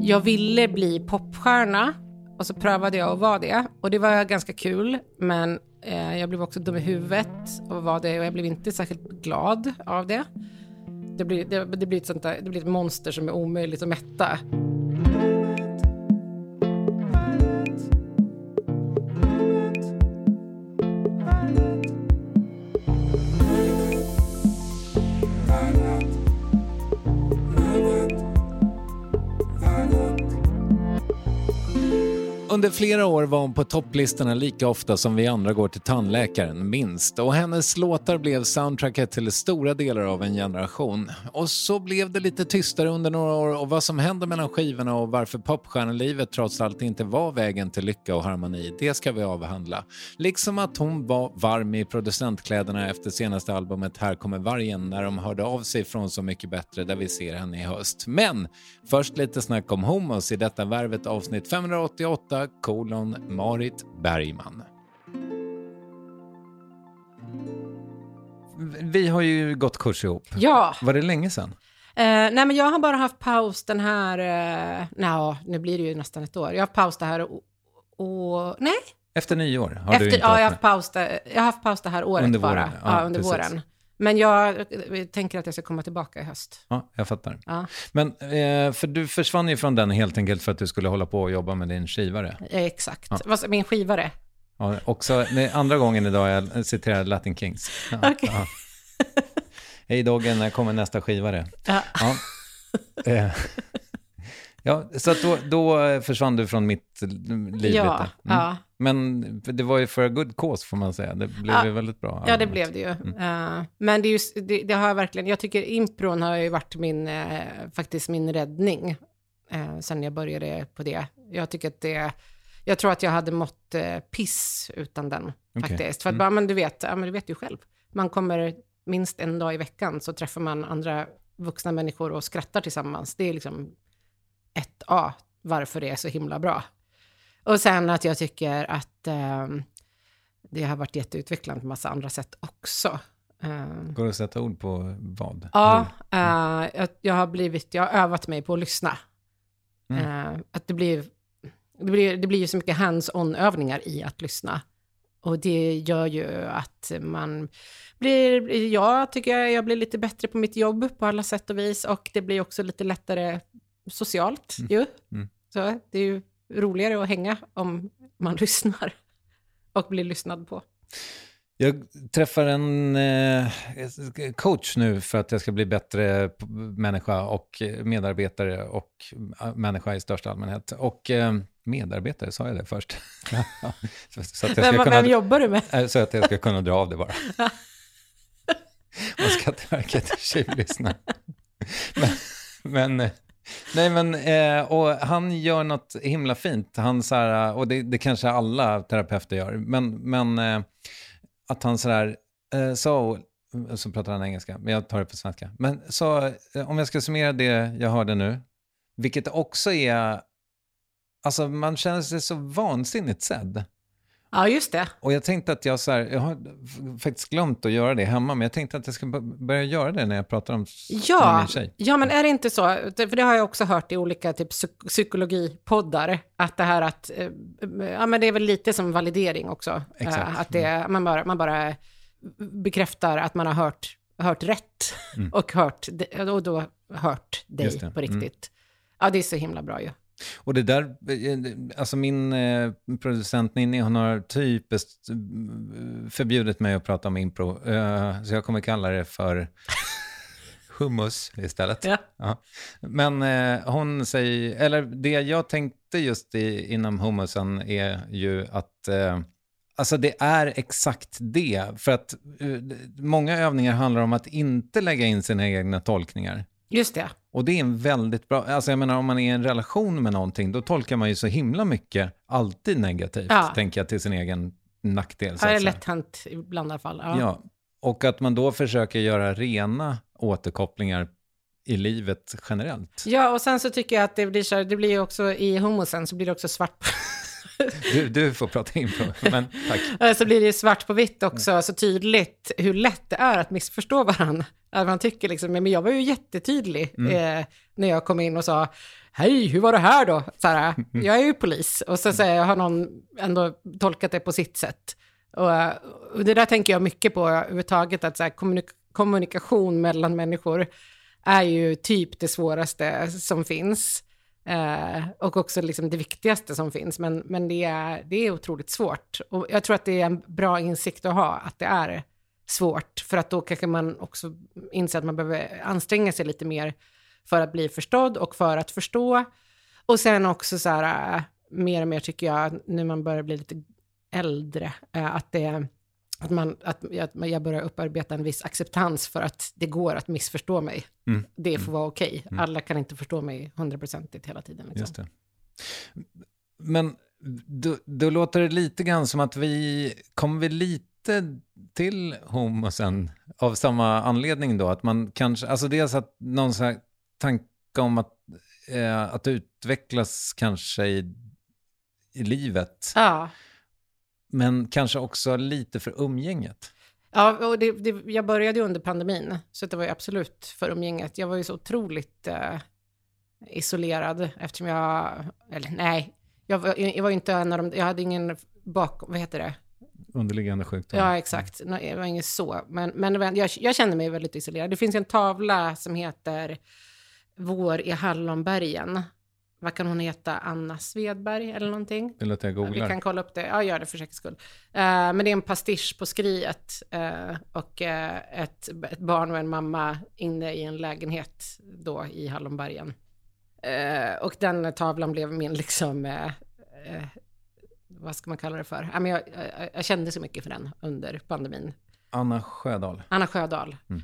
Jag ville bli popstjärna och så prövade jag att vara det och det var ganska kul men eh, jag blev också dum i huvudet och var det och jag blev inte särskilt glad av det. Det blir, det, det blir ett sånt där, det blir ett monster som är omöjligt att mätta. Under flera år var hon på topplistorna lika ofta som vi andra går till tandläkaren, minst. Och hennes låtar blev soundtracket till stora delar av en generation. Och så blev det lite tystare under några år och vad som hände mellan skivorna och varför popstjärnelivet trots allt inte var vägen till lycka och harmoni, det ska vi avhandla. Liksom att hon var varm i producentkläderna efter senaste albumet Här kommer vargen när de hörde av sig från Så mycket bättre där vi ser henne i höst. Men först lite snack om Homos i detta Värvet avsnitt 588 kolon Marit Bergman. Vi har ju gått kurs ihop. Ja. Var det länge sedan? Eh, nej, men jag har bara haft paus den här... Eh, nej, nu blir det ju nästan ett år. Jag har haft paus det här och... och nej. Efter nyår har Efter, du inte ja, jag har, haft paus det, jag har haft paus det här året Under bara. Ja, ja, under precis. våren. Men jag, jag tänker att jag ska komma tillbaka i höst. Ja, jag fattar. Ja. Men eh, för du försvann ju från den helt enkelt för att du skulle hålla på och jobba med din skivare. Eh, Exakt. Vad, min skivare. Ja, också, andra gången idag jag citerar Latin Kings. Ja, Okej. ja. Hej Doggen, när kommer nästa skivare? Ja. Ja. Eh, ja, så då, då försvann du från mitt liv Ja, lite. Mm. ja. Men det var ju för a good cause får man säga. Det blev Ja. ju väldigt bra. Ja, det blev det ju. Eh, men det, är just, det, det har jag verkligen, jag tycker impron har ju varit min, eh, faktiskt min räddning uh, sen jag började på det. Jag tycker att det, jag tror att jag hade mått eh, piss utan den Okej. faktiskt. För att bara, men du vet, ja, men du vet ju själv. Man kommer minst en dag i veckan så träffar man andra vuxna människor och skrattar tillsammans. Det är liksom ett A varför det är så himla bra. Och sen att jag tycker att ehm, det har varit jätteutvecklande på massa andra sätt också. Ehm, Går det att sätta ord på vad? ja, eh, jag, jag har blivit, jag har övat mig på att lyssna. Mm. Eh, att det blir, det blir, det blir ju så mycket hands-on övningar i att lyssna. Och det gör ju att man blir, jag tycker jag, jag blir lite bättre på mitt jobb på alla sätt och vis. Och det blir också lite lättare socialt ju. Mm. Så det är ju roligare att hänga om man lyssnar och blir lyssnad på. Jag träffar en eh, coach nu för att jag ska bli bättre människa och medarbetare och äh, människa i största allmänhet. Och eh, medarbetare, sa jag det först? så att jag vem, kunna, vem jobbar du med? Så att jag ska kunna dra av det bara. Och Skatteverket tjuvlyssnar. men, men eh, Nej men, eh, och han gör något himla fint. Han så här, eh, och det, det kanske alla terapeuter gör, men, men eh, att han sådär, uh, eh, so, eh, så pratar han engelska, men jag tar det på svenska. Men så, uh, om jag ska summera det jag hörde nu, vilket också är, alltså man känner sig så vansinnigt sedd. Ja, just det. Och jag tänkte att jag så här, jag har faktiskt glömt att göra det hemma, men jag tänkte att jag ska börja göra det när jag pratar om ja, min tjej. Ja, men är det inte så, för det har jag också hört i olika typ psykologipoddar, att det här att, eh, ja men det är väl lite som validering också. Eh, Exakt. Att det, mm. man, bara, man bara bekräftar att man har hört, hört rätt mm. och, hört, och då hört dig på riktigt. Mm. Ja, det är så himla bra ju. Och det där, eh, alltså min eh, producent Ninni, hon har typiskt eh, förbjudit mig att prata om impro. Eh, så jag kommer kalla det för hummus istället. Ja. ja. Men eh, hon säger, eller det jag tänkte just i, inom hummusen är ju att eh, Alltså det är exakt det, för att många övningar handlar om att inte lägga in sina egna tolkningar. Just det. Och det är en väldigt bra, alltså jag menar om man är i en relation med någonting, då tolkar man ju så himla mycket, alltid negativt, ja. tänker jag, till sin egen nackdel. Ja, det är lätt hänt ibland i alla fall. Ja. ja. Och att man då försöker göra rena återkopplingar i livet generellt. Ja, och sen så tycker jag att det blir så, det blir ju också i homosen så blir det också svart du, du får prata in på, men tack. Så blir det svart på vitt också, så tydligt hur lätt det är att missförstå varandra. Att man tycker liksom, men jag var ju jättetydlig mm. eh, när jag kom in och sa, hej, hur var det här då? Så här, jag är ju polis. Och så säger jag, har någon ändå tolkat det på sitt sätt. Och, och det där tänker jag mycket på överhuvudtaget, att så här, kommunik kommunikation mellan människor är ju typ det svåraste som finns. Eh, och också liksom det viktigaste som finns, men, men det, är, det är otroligt svårt. Och jag tror att det är en bra insikt att ha, att det är svårt, för att då kanske man också inser att man behöver anstränga sig lite mer för att bli förstådd och för att förstå. Och sen också så här, eh, mer och mer tycker jag, när man börjar bli lite äldre, eh, att det att, man, att, jag börjar upparbeta en viss acceptans för att det går att missförstå mig. Mm. Det får mm. vara okej. Okay. Mm. Alla kan inte förstå mig hundraprocentigt hela tiden. Liksom. Men då, då, låter det lite grann som att vi kommer vi lite till homosen av samma anledning då, att man kanske, alltså dels att någon sån här tanke om att, eh, att utvecklas kanske i, i livet. Ja men kanske också lite för umgänget. Ja, och det, det, jag började ju under pandemin, så det var ju absolut för umgänget. Jag var ju så otroligt eh, isolerad eftersom jag, eller nej, jag var, jag var inte en av de, jag hade ingen bak, vad heter det? Underliggande sjukdom. Ja, exakt. Det var inget så. Men, men jag, jag kände mig väldigt isolerad. Det finns en tavla som heter Vår i Hallonbergen vad kan hon heta, Anna Svedberg eller någonting? Det låter jag googlar. Vi kan kolla upp det. Ja, gör det för säkerhets skull. Uh, men det är en pastisch på Skriet uh, och uh, ett, ett, barn och en mamma inne i en lägenhet då i Hallonbergen. och den tavlan blev min liksom, vad ska man kalla det för? Ja, men jag, jag, jag, kände så mycket för den under pandemin. Anna Sjödahl. Anna Sjödahl. Mm.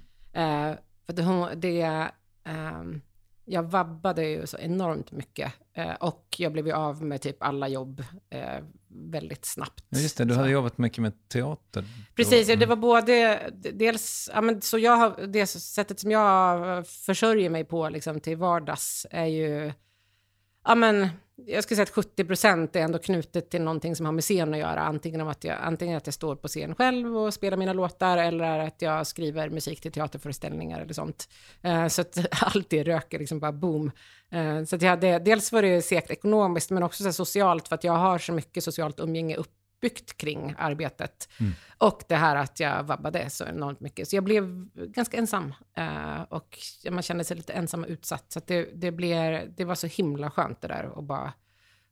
för det, hon, det um, jag vabbade ju så enormt mycket eh, och jag blev ju av med typ alla jobb eh, väldigt snabbt. Ja, just det, du hade så. jobbat mycket med teater. Precis, mm. det var både, dels, ja, men, så jag det sättet som jag försörjer mig på liksom, till vardags är ju, ja men, jag skulle säga att 70 procent är ändå knutet till någonting som har med scen att göra. Antingen, om att jag, antingen att jag står på scen själv och spelar mina låtar eller att jag skriver musik till teaterföreställningar eller sånt. Eh, så att allt det röker liksom bara boom. Eh, så att jag hade, dels var det säkert ekonomiskt men också så socialt för att jag har så mycket socialt umgänge upp byggt kring arbetet. Mm. Och det här att jag vabbade så enormt mycket. Så jag blev ganska ensam. Uh, och man kände sig lite ensam och utsatt. Så det, det, blev, det var så himla skönt det där att bara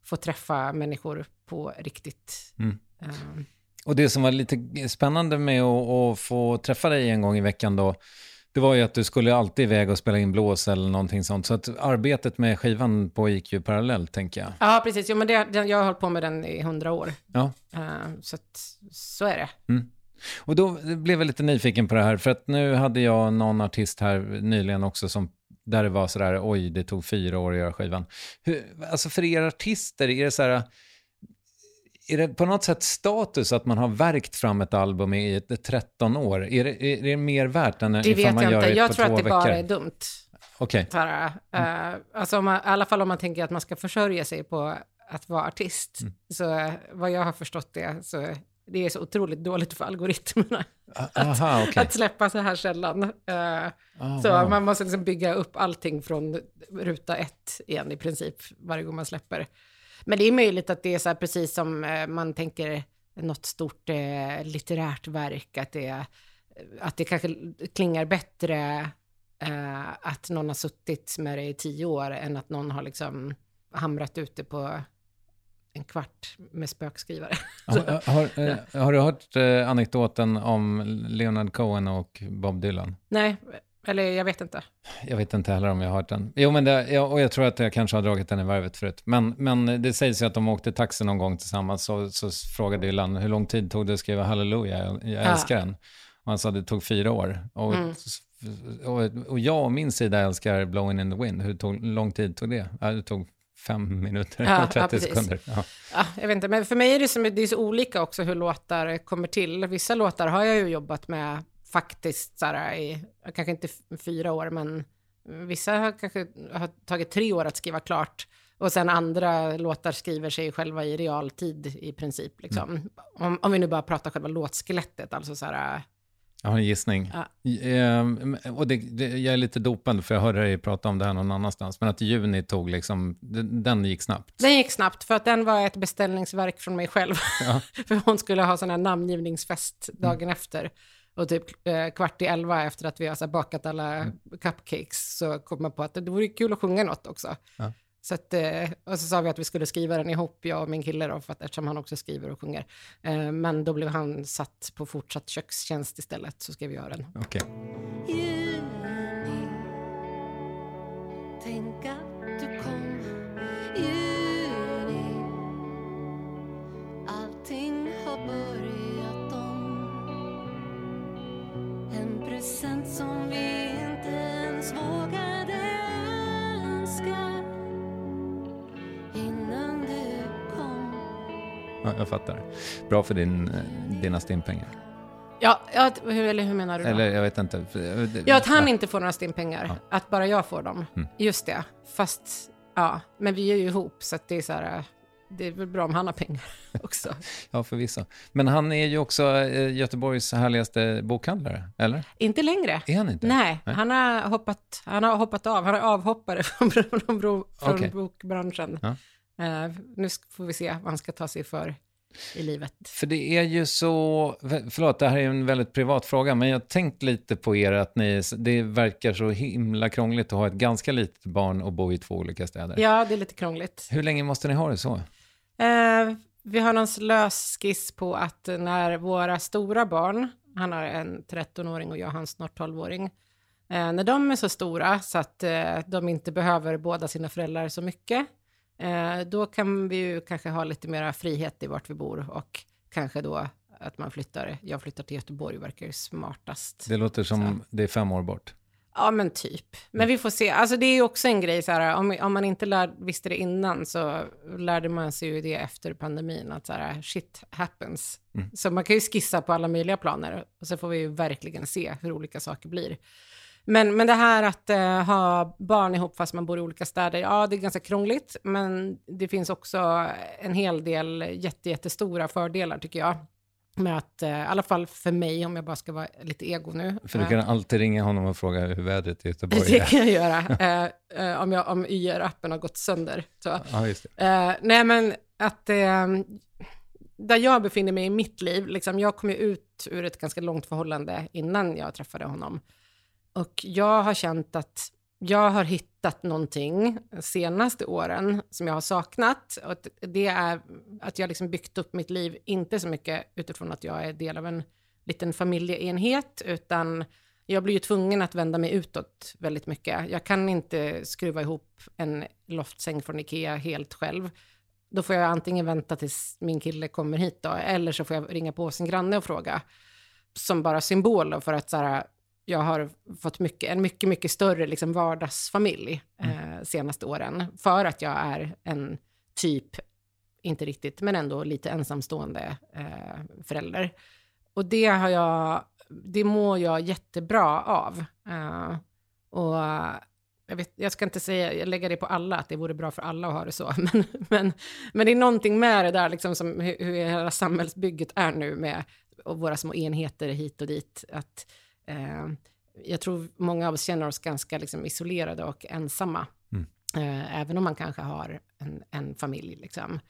få träffa människor på riktigt. Mm. Eh, Och det som var lite spännande med att, att få träffa dig en gång i veckan då, det var ju att du skulle alltid iväg och spela in blås eller någonting sånt. Så att arbetet med skivan pågick ju parallellt, tänker jag. Ja, precis. Jo, men det, jag har hållit på med den i hundra år. Ja. Eh, så att, så är det. Och då blev jag lite nyfiken på det här, för att nu hade jag någon artist här nyligen också som där det var sådär, oj, det tog fyra år att göra skivan. Hur, alltså för er artister, är det så här, är det på något sätt status att man har verkt fram ett album i ett, ett 13 år? Är det, är det mer värt än Det ifall vet man jag gör inte. det Jag på tror två att det veckor? bara är dumt. Okej, Så här, eh, alltså om man, I alla fall om man tänker att man ska försörja sig på att vara artist. Mm. Så eh, vad jag har förstått det, så det är så otroligt dåligt för algoritmerna aha, okej. att släppa så här sällan. Eh, Ah, så wow. man måste liksom bygga upp allting från ruta ett igen i princip varje gång man släpper. Men det är möjligt att det är så här precis som eh, man tänker något stort eh, litterärt verk, att det, att det kanske klingar bättre eh, att någon har suttit med det i tio år än att någon har liksom hamrat ut det på en kvart med spökskrivare. Har, har, eh, har du hört eh, anekdoten om Leonard Cohen och Bob Dylan? Nej, eller jag vet inte. Jag vet inte heller om jag har hört den. Jo, men det, ja, och jag tror att jag kanske har dragit den i varvet förut. Men, men det sägs ju att de åkte taxi någon gång tillsammans, så, så frågade Dylan hur lång tid tog det att skriva Halleluja, jag, jag Ja. älskar den. Och han sa att det tog fyra år. Och, Mm. och, och jag och min sida älskar Blowing in the wind. Hur tog, lång tid tog det? Ja, det tog fem minuter Ja, och 30 ja, sekunder. Ja. Ja, jag vet inte, men för mig är det, som, det är så olika också hur låtar kommer till. Vissa låtar har jag ju jobbat med faktiskt så här, i, kanske inte fyra år, men vissa har kanske har tagit tre år att skriva klart. Och sen andra låtar skriver sig själva i realtid i princip. Liksom. Om, om vi nu bara pratar själva låtskelettet, alltså så här, Jag har en gissning. Ja. Ehm, och det, det, jag är lite dopad för jag hörde dig prata om det här någon annanstans. Men att juni tog liksom, den, den gick snabbt. Den gick snabbt för att den var ett beställningsverk från mig själv. Ja. för hon skulle ha sån här namngivningsfest dagen efter. Och typ eh, kvart i elva efter att vi har så här, bakat alla cupcakes så kom man på att det vore kul att sjunga något också. Ja. Så att, eh, och så sa vi att vi skulle skriva den ihop, jag och min kille då, för att, eftersom han också skriver och sjunger. Eh, men då blev han satt på fortsatt kökstjänst istället, så skrev jag den. Juni Tänk att du kom present som vi inte ens vågade önska Innan du kom Ja, jag fattar. Bra för din, dina stimpengar. Ja, ja hur, eller hur menar du då? Eller jag vet inte. Ja, att han inte får några stimpengar. Att bara jag får dem. Mm. Just det. Fast, ja, men vi är ju ihop så att det är så här, det är väl bra om han har pengar också. Ja, förvisso. Men han är ju också eh, Göteborgs härligaste bokhandlare, eller? inte längre. Är han inte? Nej, Han, har hoppat, han har hoppat av. Han är avhoppare från, från, Okej. bokbranschen. Ja. Eh, nu får vi se vad han ska ta sig för i livet. För det är ju så, förlåt det här är en väldigt privat fråga, men jag har tänkt lite på er att ni, det verkar så himla krångligt att ha ett ganska litet barn och bo i två olika städer. Ja, det är lite krångligt. Hur länge måste ni ha det så? Eh, vi har någon lös skiss på att när våra stora barn, han har en 13-åring och jag har en snart 12-åring, eh, när de är så stora så att eh, de inte behöver båda sina föräldrar så mycket, eh, då kan vi ju kanske ha lite mera frihet i vart vi bor och kanske då att man flyttar, jag flyttar till Göteborg verkar ju smartast. Det låter som det är fem år bort. Ja, men typ. Men vi får se. Alltså det är ju också en grej, så här, om, om man inte lär, visste det innan så lärde man sig ju det efter pandemin, att så här, shit happens. Så man kan ju skissa på alla möjliga planer och så får vi ju verkligen se hur olika saker blir. Men, men det här att eh, ha barn ihop fast man bor i olika städer, ja det är ganska krångligt, men det finns också en hel del jätte, jättestora fördelar tycker jag. Med att, eh, i alla fall för mig, om jag bara ska vara lite ego nu. För du eh, kan alltid ringa honom och fråga hur vädret i Göteborg det är. kan jag göra. eh, eh, om, jag, om YR-appen har gått sönder. Så. Ja, just det. Eh, nej, men att eh, där jag befinner mig i mitt liv, liksom, jag kom ju ut ur ett ganska långt förhållande innan jag träffade honom. Och jag har känt att jag har hittat någonting senaste åren som jag har saknat. Och det är att jag liksom byggt upp mitt liv, inte så mycket utifrån att jag är del av en liten familjeenhet, utan jag blir ju tvungen att vända mig utåt väldigt mycket. Jag kan inte skruva ihop en loftsäng från Ikea helt själv. Då får jag antingen vänta tills min kille kommer hit då, eller så får jag ringa på sin granne och fråga. Som bara symbol för att så här, jag har fått mycket, en mycket, mycket större liksom vardagsfamilj eh, senaste åren. För att jag är en typ, inte riktigt, men ändå lite ensamstående eh, förälder. Och det har jag, det mår jag jättebra av. Eh, och jag, vet, jag ska inte säga, jag lägger det på alla, att det vore bra för alla att ha det så. Men, men, men det är någonting med det där, liksom som hur, hur hela samhällsbygget är nu med våra små enheter hit och dit. Att, eh, jag tror många av oss känner oss ganska liksom, isolerade och ensamma. Mm. Eh, även om man kanske har en, en familj. Liksom.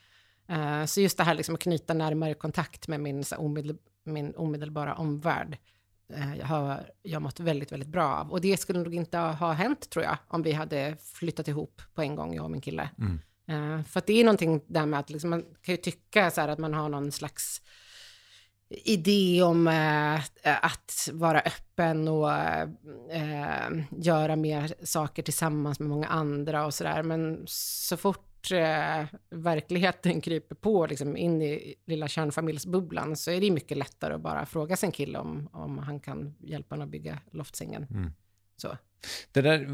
Eh, så just det här liksom, att knyta närmare kontakt med min, så, omedel, min omedelbara omvärld jag har jag mått väldigt, väldigt bra av. Och det skulle nog inte ha hänt, tror jag, om vi hade flyttat ihop på en gång, jag och min kille. Mm. För att det är någonting där med att liksom, man kan ju tycka så här att man har någon slags idé om eh, att vara öppen och eh, göra mer saker tillsammans med många andra och sådär. Men så fort eh, verkligheten kryper på liksom, in i lilla kärnfamiljsbubblan så är det mycket lättare att bara fråga sin kille om, om han kan hjälpa en att bygga loftsängen. Mm. Så. Det där,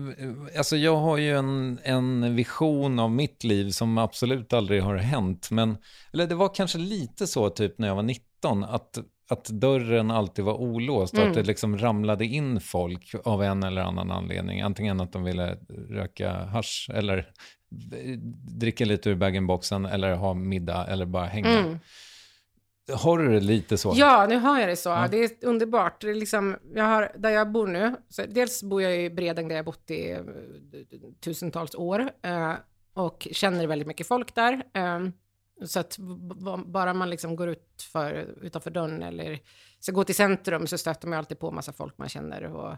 alltså jag har ju en, en vision av mitt liv som absolut aldrig har hänt. Men, eller det var kanske lite så typ när jag var 19, att, att dörren alltid var olåst och Mm. att det liksom ramlade in folk av en eller annan anledning. Antingen att de ville röka hasch eller dricka lite ur bag-in-boxen eller ha middag eller bara hänga. Mm. Har du det lite så? Ja, nu har jag det så. Ja. Det är underbart. Det är liksom, jag har, där jag bor nu, dels bor jag i Bredäng där jag bott i eh, tusentals år eh, och känner väldigt mycket folk där. Eh, så att bara man liksom går ut för, utanför dörren eller ska gå till centrum så stöter man alltid på massa folk man känner och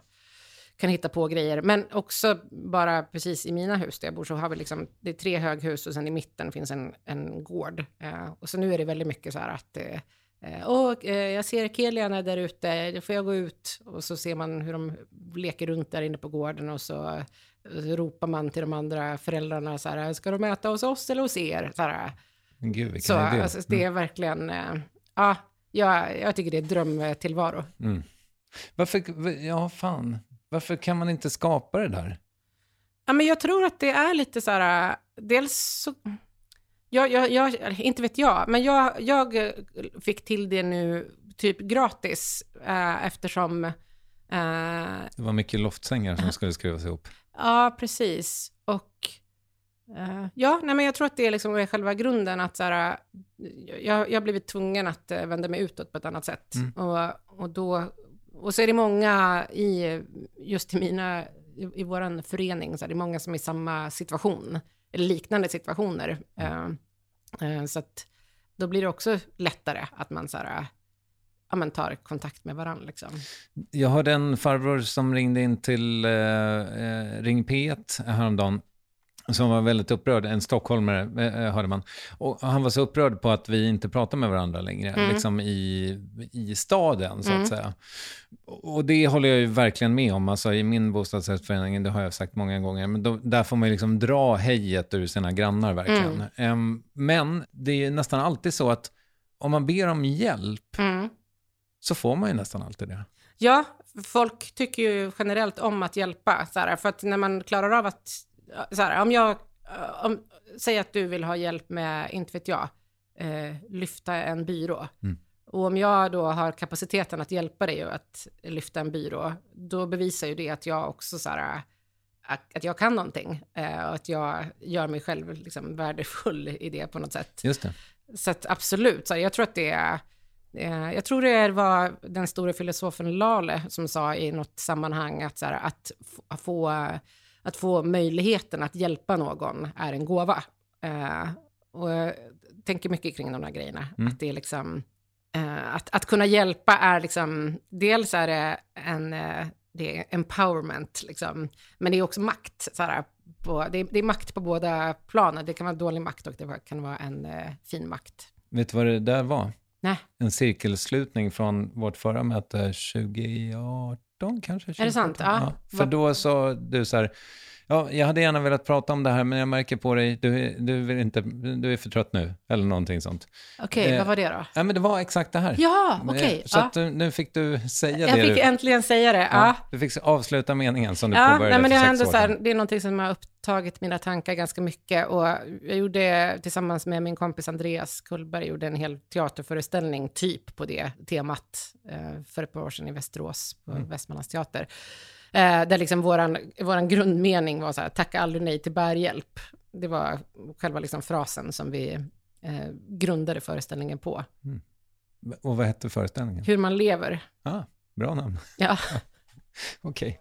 kan hitta på grejer. Men också bara precis i mina hus där jag bor så har vi liksom, det är tre höghus och sen i mitten finns en, en gård. Eh, och så nu är det väldigt mycket så här att eh, eh och, eh, jag ser Kelian är där ute, då får jag gå ut. Och så ser man hur de leker runt där inne på gården och så eh, ropar man till de andra föräldrarna så här, ska de äta hos oss eller hos er? Så, här, eh. Gud, så. Mm. alltså, det är verkligen, eh, ja, jag, jag tycker det är drömtillvaro. Mm. Varför, ja fan, varför kan man inte skapa det där? Ja, men jag tror att det är lite så här, dels så, jag, jag, jag, inte vet jag, men jag, jag eh, fick till det nu typ gratis eh, eftersom, eh, Det var mycket loftsängar som skulle skruvas ihop. ja precis, och eh, ja, nej men jag tror att det är liksom är själva grunden att så här, jag, jag har blivit tvungen att eh, vända mig utåt på ett annat sätt. Mm. Och, och då, och så är det många i, just i mina, i, i vår förening, så är det många som är i samma situation, eller liknande situationer. Eh, eh, så att då blir det också lättare att man så här, ja, men tar kontakt med varandra. Liksom. Jag hörde en farbror som ringde in till eh, eh, Ring P1 häromdagen som var väldigt upprörd, en stockholmare eh, hörde man. Och han var så upprörd på att vi inte pratar med varandra längre, Mm. liksom i, i staden så Mm. att säga. Och det håller jag ju verkligen med om, alltså i min bostadsrättsförening, det har jag sagt många gånger, men då, där får man ju liksom dra hejet ur sina grannar verkligen. Mm. Em, men det är nästan alltid så att om man ber om hjälp Mm. så får man ju nästan alltid det. Ja, folk tycker ju generellt om att hjälpa. Så här, för att när man klarar av att... Så här, om jag... Om, säg att du vill ha hjälp med, inte vet jag, eh, lyfta en byrå. Mm. Och om jag då har kapaciteten att hjälpa dig att lyfta en byrå, då bevisar ju det att jag också så här, att, att jag kan någonting. Eh, och att jag gör mig själv liksom värdefull i det på något sätt. Just det. Så att absolut, så här, jag tror att det är... Eh, jag tror det var den stora filosofen Lale som sa i något sammanhang att, så här, att, få, att få möjligheten att hjälpa någon är en gåva. Eh, och jag tänker mycket kring de här grejerna. Mm. Att det är liksom... Eh, att, att kunna hjälpa är liksom... Dels är det en... Eh, det är empowerment, liksom. men det är också makt. Så här, på, det, är, det är makt på båda planen. Det kan vara dålig makt och det kan vara en eh, fin makt. Vet du vad det där var? Nej, En cirkelslutning från vårt förra möte 2018 kanske? Är det sant? 2017? Ja. För då sa du så här, ja, jag hade gärna velat prata om det här, men jag märker på dig, du, är- du, vill inte, du är för trött nu, eller någonting sånt. okej, Eh, vad var det då? Ja, men det var exakt det här. Ja, Eh, okej. Så ja. att du, nu fick du säga Jag det fick du... äntligen säga det. Ja. Du fick avsluta meningen som du Ja, påbörjade nej, men det, för har sex ändå år här, sedan. det är någonting som har upptagit mina tankar ganska mycket. Och jag gjorde tillsammans med min kompis Andreas Kullberg gjorde en hel teaterföreställning typ på det temat eh, för ett par år sedan i Västerås på Mm. Västmanlands teater. Eh, där liksom våran, våran grundmening var så här, tacka aldrig nej till bärhjälp. Det var själva liksom frasen som vi eh, grundade föreställningen på. Och vad hette föreställningen? Hur man lever. Ah, bra namn. Ja. Okej.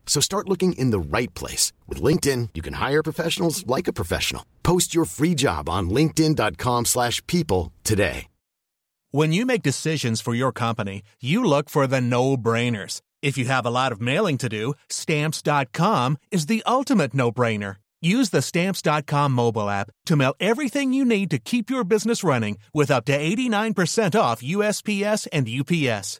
So start looking in the right place. With LinkedIn, you can hire professionals like a professional. Post your free job on linkedin.com/people slash people today. When you make decisions for your company, you look for the no brainers. If you have a lot of mailing to do, stamps.com is the ultimate no brainer. Use the stamps.com mobile app to mail everything you need to keep your business running with up to 89% off USPS and UPS.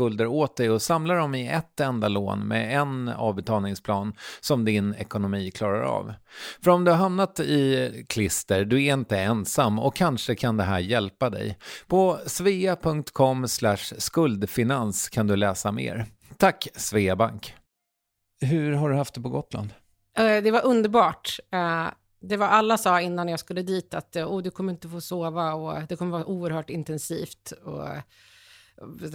åt dig och samlar dem i ett enda lån med en avbetalningsplan som din ekonomi klarar av. För om du har hamnat i klister, du är inte ensam och kanske kan det här hjälpa dig. På svea.com skuldfinans kan du läsa mer. Tack Sveabank. Hur har du haft det på Gotland? Eh, Det var underbart. Eh, Det var alla sa innan jag skulle dit att oh, du kommer inte få sova och det kommer vara oerhört intensivt. Och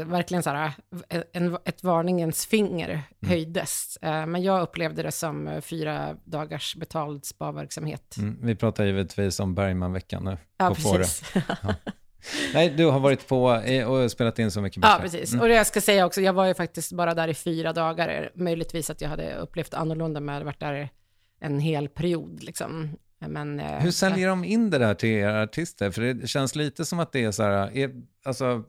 verkligen så här, eh, en, ett varningens finger höjdes. Eh, Men jag upplevde det som eh, fyra dagars betald spaverksamhet. Mm, vi pratar givetvis om Bergmanveckan nu. Ja, på precis. Nej, du har varit på och spelat in så mycket Ja, besök. precis. Mm. Och det jag ska säga också, jag var ju faktiskt bara där i fyra dagar. Möjligtvis att jag hade upplevt annorlunda med att varit där en hel period liksom. Men, Hur säljer de in det där till era artister? För det känns lite som att det är så här, är, alltså,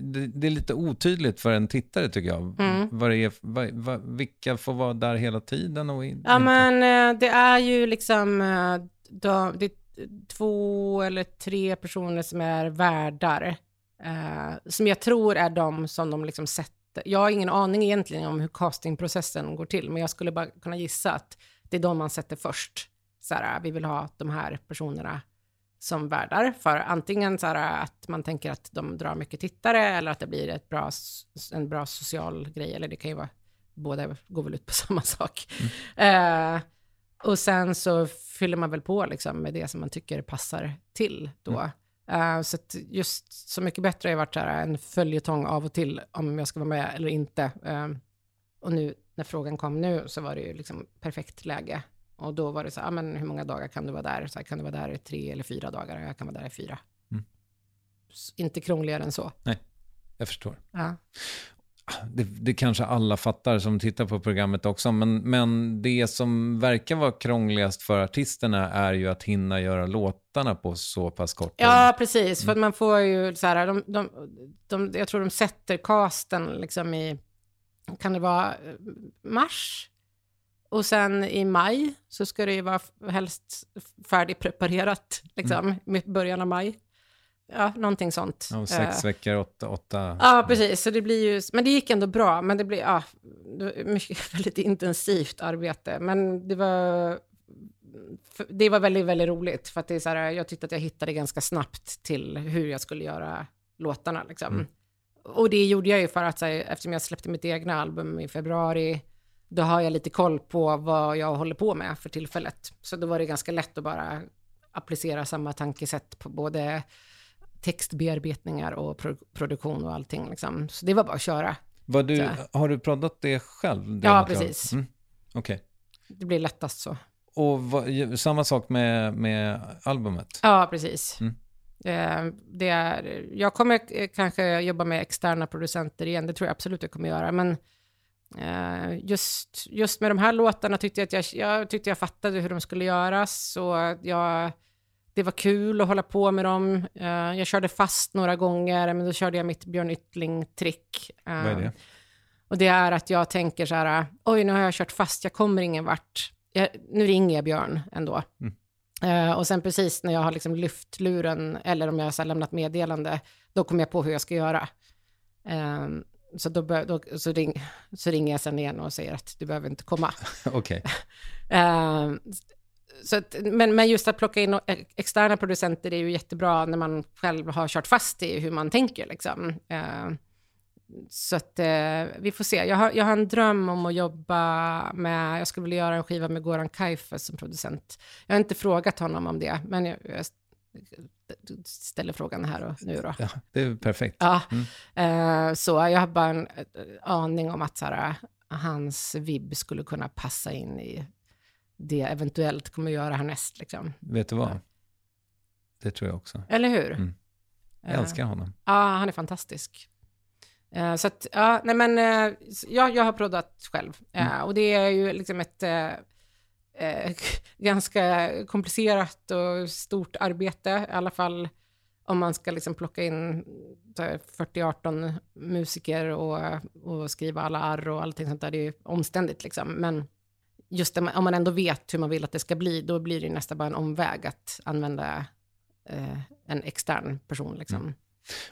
det, det är lite otydligt för en tittare tycker jag. Mm. Vad är, vad, vad, vilka får vara där hela tiden och in, Ja, inte? men eh, det är ju liksom, eh, de, det två eller tre personer som är värdar, eh, som jag tror är de som de liksom sätter. Jag har ingen aning egentligen om hur castingprocessen går till, men jag skulle bara kunna gissa att det är de man sätter först. Så här, vi vill ha de här personerna som värdar för antingen så här att man tänker att de drar mycket tittare eller att det blir ett bra, en bra social grej, eller det kan ju vara, båda går väl ut på samma sak. Eh, och sen så fyller man väl på liksom med det som man tycker passar till då. Eh, så just Så mycket bättre har ju varit så här, en följetong av och till om jag ska vara med eller inte. Eh, och nu när frågan kom nu så var det ju liksom perfekt läge. Och då var det så här, ah, men hur många dagar kan du vara där? Så här, kan du vara där i tre eller fyra dagar? Jag kan vara där i fyra. Mm. Inte krångligare än så. Jag förstår. Ja. Det, det kanske alla fattar som tittar på programmet också, men, men det som verkar vara krångligast för artisterna är ju att hinna göra låtarna på så pass kort tid. Ja, precis. För att man får ju så här, de, de, de, jag tror de sätter casten liksom i, kan det vara eh, mars? Och sen i maj så ska det ju vara helst färdigpreparerat, liksom, i början av maj. Ja, någonting sånt. Ja, sex Eh, veckor, åtta, åtta. Ja, precis. Så det blir ju, men det gick ändå bra. Men det blir ja, mycket, väldigt intensivt arbete. Men det var, det var väldigt, väldigt roligt. För att det är så här, jag tyckte att jag hittade ganska snabbt till hur jag skulle göra låtarna. Liksom. Mm. Och det gjorde jag ju för att, här, eftersom jag släppte mitt egna album i februari, då har jag lite koll på vad jag håller på med för tillfället. Så då var det ganska lätt att bara applicera samma tankesätt på både textbearbetningar och pro- produktion och allting. Liksom. Så det var bara att köra. Du, har du proddat det själv? Det Ja, materialet? precis. Mm. Okej. Det blir lättast så. Och vad, samma sak med, med albumet? Ja, precis. Mm. Eh, det är, jag kommer kanske jobba med externa producenter igen, det tror jag absolut jag kommer göra. Men just, just med de här låtarna tyckte jag att jag, jag, tyckte jag fattade hur de skulle göras. Och jag, det var kul att hålla på med dem. Eh, jag körde fast några gånger, men då körde jag mitt Björn Yttling-trick. Eh, Vad är det? Och det är att jag tänker så här, oj nu har jag kört fast, jag kommer ingen vart. Jag, nu ringer jag Björn ändå. Mm. Eh, och sen precis när jag har liksom lyft luren, eller om jag har lämnat meddelande, då kommer jag på hur jag ska göra. Eh, så, då, bör, då så, ring, så ringer jag sen igen och säger att du behöver inte komma. Okej. Eh, så att, men, men just att plocka in e- externa producenter är ju jättebra när man själv har kört fast i hur man tänker. Liksom. Eh, så att eh, vi får se. Jag har, jag har en dröm om att jobba med, jag skulle vilja göra en skiva med Goran Kaifes som producent. Jag har inte frågat honom om det, men jag, jag ställer frågan här och nu då. Ja, det är perfekt. Ja, Mm. eh, så jag har bara en eh, aning om att så här, hans vibb skulle kunna passa in i det jag eventuellt kommer göra härnäst. Liksom. Vet du vad? Det tror jag också. Eller hur? Mm. Jag Eh, älskar honom. Ja, han är fantastisk. Eh, så att, ja, nej men, eh, jag, jag har proddat själv. Eh, och det är ju liksom ett eh, ganska komplicerat och stort arbete, i alla fall om man ska liksom plocka in 40-18 musiker och, och skriva alla arr och allting sånt där. Det är ju omständigt liksom. Men just det, om man ändå vet hur man vill att det ska bli, då blir det ju nästan bara en omväg att använda eh, en extern person liksom.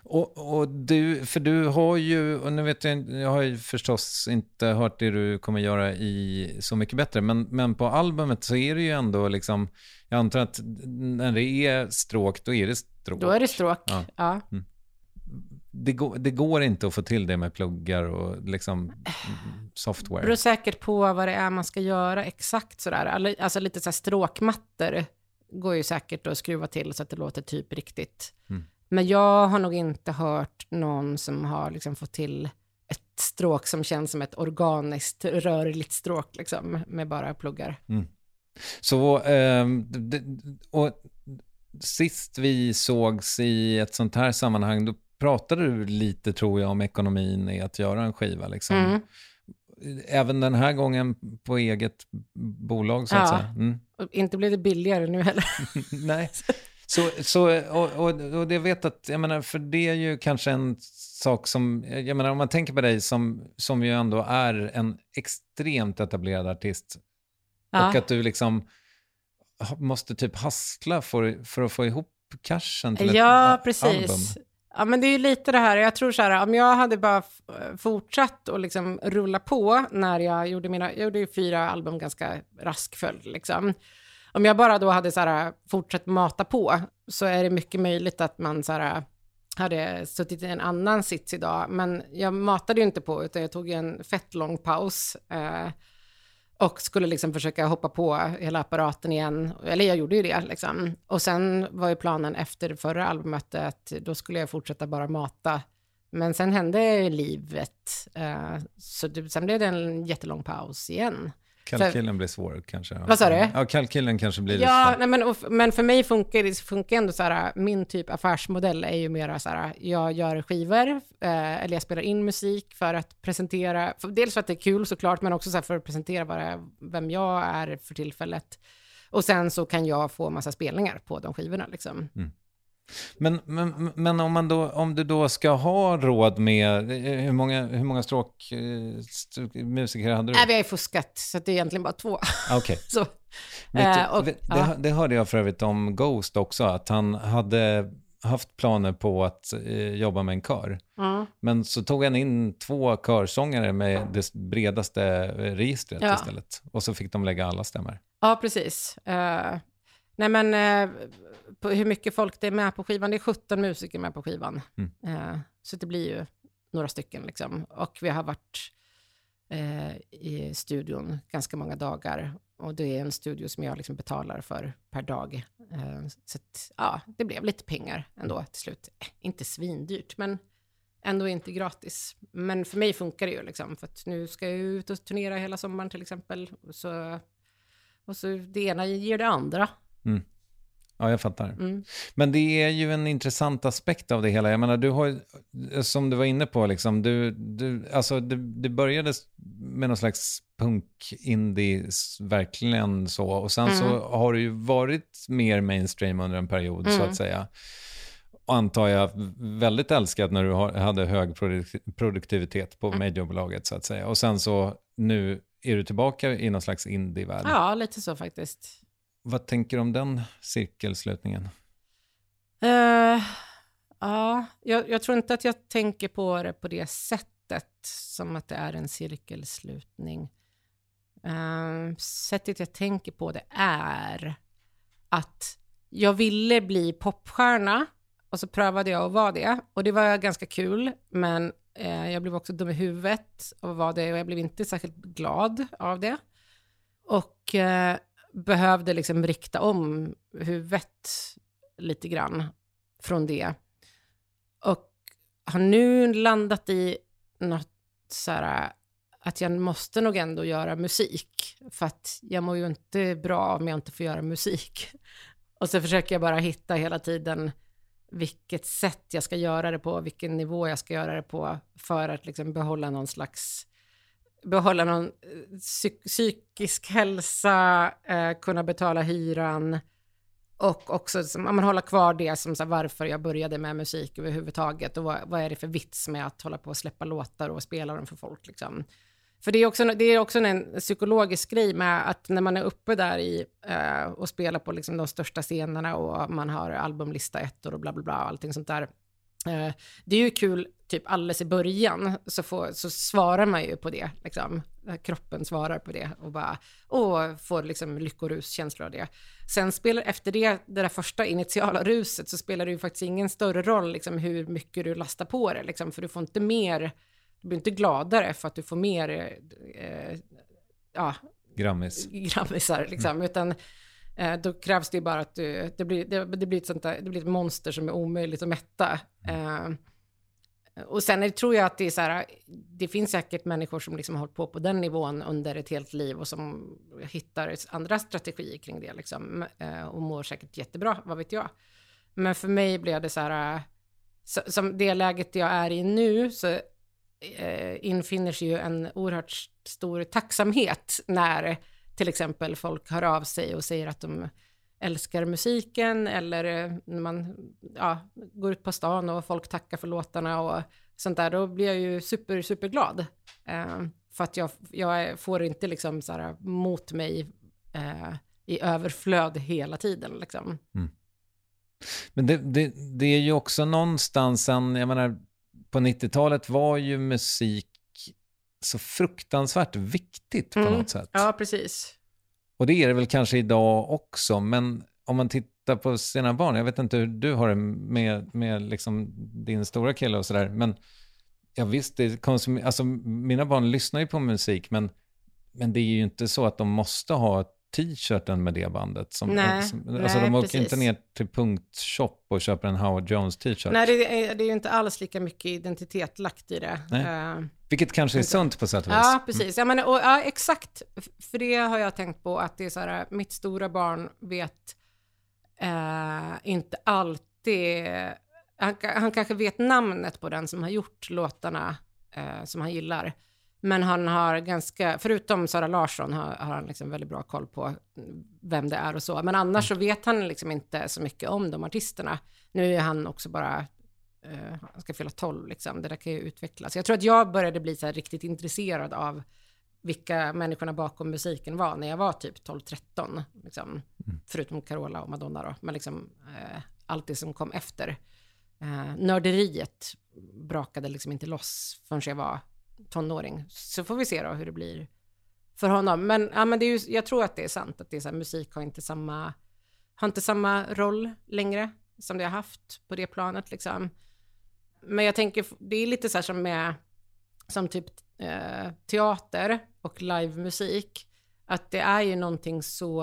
Och, och du, för du har ju, och nu vet jag, jag har ju förstås inte hört det du kommer göra i Så mycket bättre, men, men på albumet så är det ju ändå liksom, jag antar att när det är stråk, då är det stråk. Då är det stråk. Ja. Ja. det, går, det går inte att få till det med pluggar och liksom mm, Det software. beror säkert på vad det är man ska göra exakt sådär. Alltså lite så här stråkmattor går ju säkert att skruva till så att det låter typ riktigt. Mm. Men jag har nog inte hört någon som har liksom fått till ett stråk som känns som ett organiskt rörligt stråk liksom, med bara pluggar. Så, ehm, d- d- och sist vi sågs i ett sånt här sammanhang, då pratade du lite, tror jag, om ekonomin i att göra en skiva. Liksom. Mm. Även den här gången på eget bolag, så att Ja. säga. Mm. Inte blir det billigare nu heller. Nej. Så, så, och, och, och det vet att, jag menar, för det är ju kanske en sak som, jag menar om man tänker på dig som, som ju ändå är en extremt etablerad artist och Ja. att du liksom måste typ hassla för, för att få ihop cashen till ett Ja, a- precis. album. Ja, men det är ju lite det här, jag tror så här, om jag hade bara fortsatt och liksom rulla på när jag gjorde mina, jag gjorde ju fyra album ganska rask följd liksom. Om jag bara då hade så här, äh, fortsatt mata på så är det mycket möjligt att man så här, äh, hade suttit i en annan sits idag. Men jag matade ju inte på, utan jag tog en fett lång paus. Eh, och skulle liksom försöka hoppa på hela apparaten igen. Eller jag gjorde ju det liksom. Och sen var ju planen efter förra albumet att då skulle jag fortsätta bara mata. Men sen hände livet. Eh, så det, sen blev det en jättelång paus igen. Kalkylen blir svår kanske. Vad sa du? Ja, kalkylen kanske blir Ja, lite... nej, men, och, men för mig funkar det funkar ändå så här, min typ affärsmodell är ju mera så här, jag gör skivor, eh, eller jag spelar in musik för att presentera, för, dels för att det är kul såklart, men också så här för att presentera är, vem jag är för tillfället. Och sen så kan jag få massa spelningar på de skivorna liksom. Men, men, men om, man då, om du då ska ha råd med, eh, hur många, hur många stråk eh, st- musiker hade du? Nej, vi har ju fuskat, så det är egentligen bara två. Ah, Okej. Vet du, eh, och, ja. det, det hörde jag för övrigt om Ghost också, att han hade haft planer på att eh, jobba med en kör. Ja. Men så tog han in två körsångare med det bredaste registret Ja. istället. Och så fick de lägga alla stämmor. Ja, precis. Eh, nej, men eh, på hur mycket folk det är med på skivan, det är 17 musiker med på skivan. Mm. Eh, så det blir ju några stycken liksom. Och vi har varit eh, i studion ganska många dagar. Och det är en studio som jag liksom betalar för per dag. Eh, så att, ja, det blev lite pengar ändå till slut. Eh, inte svindyrt, men ändå inte gratis. Men för mig funkar det ju liksom, för att nu ska jag ut och turnera hela sommaren till exempel. Så, och så det ena ger det andra. Ja, jag fattar. Mm. Men det är ju en intressant aspekt av det hela. Jag menar, du har som du var inne på, liksom, du, du, alltså, det, det började med någon slags punk-indie, verkligen så. Och sen så har du ju varit mer mainstream under en period, så att säga. Och antar jag väldigt älskad när du har, hade hög produk- produktivitet på mediebolaget, så att säga. Och sen så nu är du tillbaka i någon slags indie-värld. Ja, lite så faktiskt. Vad tänker du om den cirkelslutningen? Uh, ja, jag, jag tror inte att jag tänker på det på det sättet, som att det är en cirkelslutning. Uh, sättet jag tänker på det är att jag ville bli popstjärna och så prövade jag att vara det och det var ganska kul, men uh, jag blev också dum i huvudet och var det och jag blev inte särskilt glad av det. Och behövde liksom rikta om huvudet lite grann från det. Och har nu landat i något så här att jag måste nog ändå göra musik. För att jag mår ju inte bra om jag inte får göra musik. Och så försöker jag bara hitta hela tiden vilket sätt jag ska göra det på, vilken nivå jag ska göra det på för att liksom behålla någon slags behålla någon eh, psyk- psykisk hälsa, eh, kunna betala hyran och också som, man hålla kvar det som så här, varför jag började med musik överhuvudtaget och vad, vad är det för vits med att hålla på och släppa låtar och spela dem för folk liksom. För det är också, det är också en psykologisk grej med att när man är uppe där i eh, och spelar på liksom de största scenerna och man har albumlista ettor och bla bla bla och allting sånt där. Eh, det är ju kul typ alldeles i början så, får, så svarar man ju på det liksom. Kroppen svarar på det och bara och får liksom lyckorus-känslor av det. Sen spelar efter det, det där första initiala ruset så spelar det ju faktiskt ingen större roll liksom hur mycket du lastar på det liksom, för du får inte mer, du blir inte gladare för att du får mer, eh, ja, Grammis. grammisar liksom, utan eh, då krävs det ju bara att du, det blir, det, det blir ett sånt där, det blir ett monster som är omöjligt att mätta. Eh, och sen är, tror jag att det är så här, det finns säkert människor som liksom har hållit på på den nivån under ett helt liv och som hittar andra strategier kring det liksom, eh, och mår säkert jättebra, vad vet jag. Men för mig blev det så här, så, som det läget jag är i nu, så eh, infinner sig ju en oerhört stor tacksamhet när till exempel folk hör av sig och säger att de älskar musiken eller eh, när man ja, går ut på stan och folk tackar för låtarna och sånt där, då blir jag ju super, superglad. Eh, för att jag, jag får inte liksom så här mot mig eh, i överflöd hela tiden liksom. Mm. Men det, det, det är ju också någonstans en, jag menar, på 90-talet var ju musik så fruktansvärt viktigt på Mm. något sätt. Ja, precis. Och det är det väl kanske idag också, men om man tittar på sina barn, jag vet inte hur du har det med, med liksom din stora kille och sådär, men ja visst, det konsum- alltså, mina barn lyssnar ju på musik, men, men det är ju inte så att de måste ha t-shirten med det bandet. Som, Nej, som, alltså nej, de åker precis. inte ner till punktshop och köper en Howard Jones t-shirt. Nej, det är, det är ju inte alls lika mycket identitet lagt i det. Nej. Eh, Vilket kanske är sunt på sätt och vis. Ja, precis. Ja, men, och, ja, exakt. För det har jag tänkt på att det är så här, mitt stora barn vet eh, inte alltid, han, han kanske vet namnet på den som har gjort låtarna eh, som han gillar. Men han har ganska, förutom Sara Larsson har, har han liksom väldigt bra koll på vem det är och så. Men annars så vet han liksom inte så mycket om de artisterna. Nu är han också bara eh, han ska fylla 12 liksom, det där kan ju utvecklas. Jag tror att jag började bli så riktigt intresserad av vilka människorna bakom musiken var när jag var typ 12-13, liksom. förutom Carola och Madonna då, men liksom eh, allt det som kom efter. Eh, nörderiet brakade liksom inte loss förrän jag var tonåring. Så får vi se då hur det blir för honom. Men, ja, men det är ju, jag tror att det är sant, att det är så här, musik har inte samma, har inte samma roll längre som det har haft på det planet liksom. Men jag tänker, det är lite så här som med, som typ eh, teater och livemusik, att det är ju någonting så,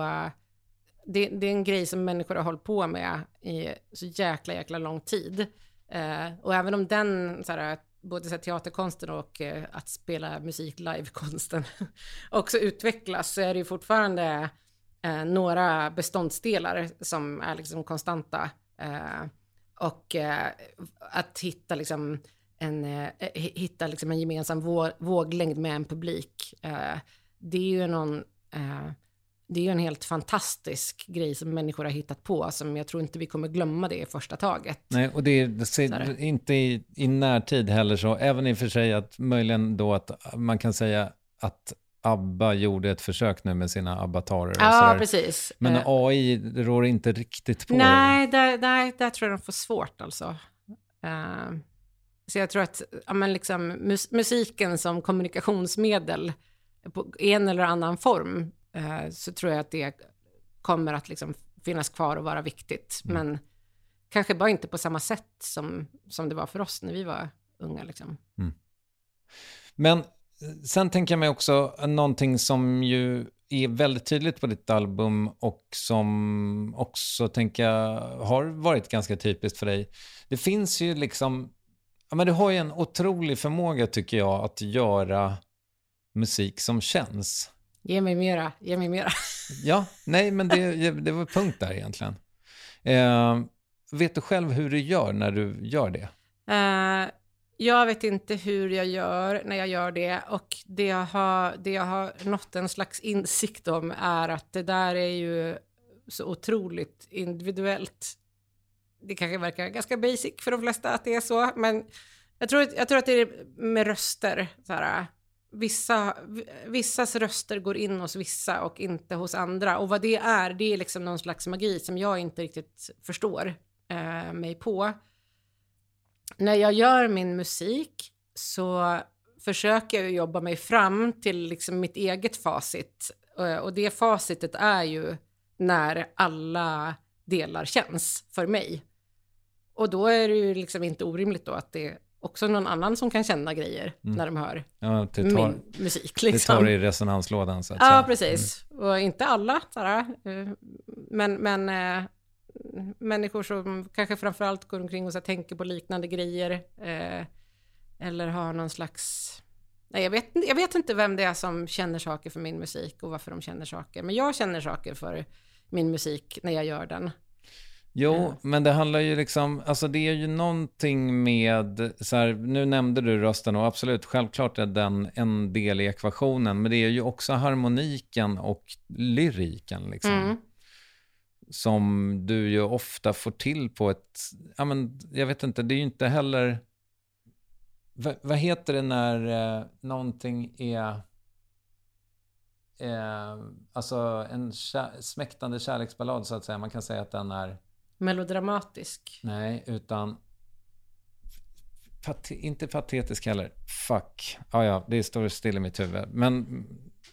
det, det är en grej som människor har hållit på med i så jäkla, jäkla lång tid. Eh, och även om den, så här, både så här, teaterkonsten och eh, att spela musik live-konsten också utvecklas, så är det ju fortfarande eh, några beståndsdelar som är liksom konstanta. Eh, och eh, att hitta liksom en, eh, hitta liksom en gemensam vå, våglängd med en publik. Eh, det är ju någon, eh, det är en helt fantastisk grej som människor har hittat på, som jag tror inte vi kommer glömma det i första taget. Nej, och det är inte i, i närtid heller så, även i och för sig att möjligen då att man kan säga att ABBA gjorde ett försök nu med sina avatarer Ja, precis. Men Eh, AI rår inte riktigt på Nej, där, där, där tror jag de får svårt alltså. Eh, så jag tror att ja, men liksom, mus musiken som kommunikationsmedel på en eller annan form, eh, så tror jag att det kommer att liksom finnas kvar och vara viktigt. Mm. Men kanske bara inte på samma sätt som, som det var för oss när vi var unga. Liksom. Men eh, sen tänker jag mig också någonting som ju är väldigt tydligt på ditt album och som också tänker jag har varit ganska typiskt för dig. Det finns ju liksom, ja men du har ju en otrolig förmåga tycker jag att göra musik som känns. Ge mig mera, ge mig mera. Ja, nej men det, det var punkt där egentligen. Eh, vet du själv hur du gör när du gör det? Eh, jag vet inte hur jag gör när jag gör det och det jag, har, det jag har nått en slags insikt om är att det där är ju så otroligt individuellt. Det kanske verkar ganska basic för de flesta att det är så, men jag tror, att- jag tror att det är med röster. Så här, vissa, vissas röster går in hos vissa och inte hos andra. Och vad det är, det är liksom någon slags magi som jag inte riktigt förstår eh, mig på när jag gör min musik så försöker jag jobba mig fram till liksom mitt eget facit. Eh, Och det facitet är ju när alla delar känns för mig. Och då är det ju liksom inte orimligt då att det är också någon annan som kan känna grejer när de hör Ja, det tar, min musik. det Liksom. tar i resonanslådan så att Ja, säga. precis. Och inte alla, sådär. eh, men, men eh, människor som kanske framförallt går omkring och så tänker på liknande grejer. Eh, eller har någon slags... Nej, jag, vet, jag vet inte vem det är som känner saker för min musik och varför de känner saker. Men jag känner saker för min musik när jag gör den. Jo, Ja. men det handlar ju liksom, alltså det är ju någonting med, så här, nu nämnde du rösten och absolut, självklart är den en del i ekvationen, men det är ju också harmoniken och lyriken liksom. Mm. Som du ju ofta får till på ett, ja men jag vet inte, det är ju inte heller, vad, vad heter det när eh, någonting är, eh, alltså en kär, smäktande kärleksballad så att säga, man kan säga att den är Melodramatisk. Nej, utan... Pate, inte patetisk heller. Fuck. Ja, ja, det står still i mitt huvud. Men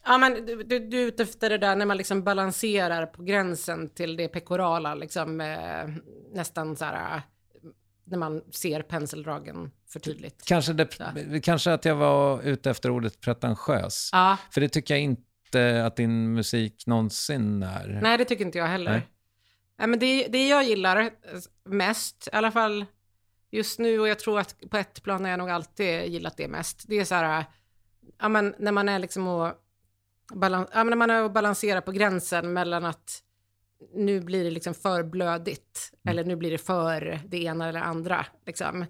Ja, men du, du, du är ute efter det där när man liksom balanserar på gränsen till det pekorala, liksom eh, nästan så här, eh, när man ser penseldragen för tydligt. kanske, det, kanske att jag var ute efter ordet pretentiös. Ja, För det tycker jag inte att din musik någonsin är. nej det tycker inte jag heller. Nej. Nej. men det, det jag gillar eh, mest, i alla fall just nu, och jag tror att på ett plan har jag nog alltid gillat det mest, det är så här, ja men när man är liksom och, balan, ja, men man är och balanserar på gränsen mellan att nu blir det liksom för blödigt, eller nu blir det för det ena eller andra. Liksom.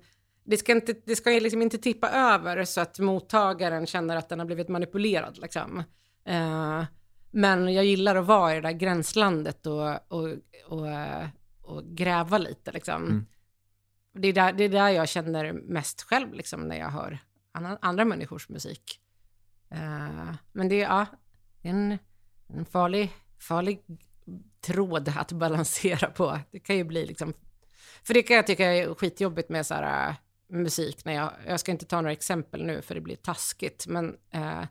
Det ska, inte, det ska liksom inte tippa över så att mottagaren känner att den har blivit manipulerad. Liksom. Eh, men jag gillar att vara i det där gränslandet och, och, och, eh, och gräva lite. Liksom. Mm. Det, är där, det är där jag känner mest själv liksom, när jag hör andra, människors musik. Eh, men det är, ja, en, en farlig, farlig tråd att balansera på. Det kan ju bli liksom... För det kan jag tycka är skitjobbigt med så här, äh, musik. När jag, jag ska inte ta några exempel nu för det blir taskigt, men eh,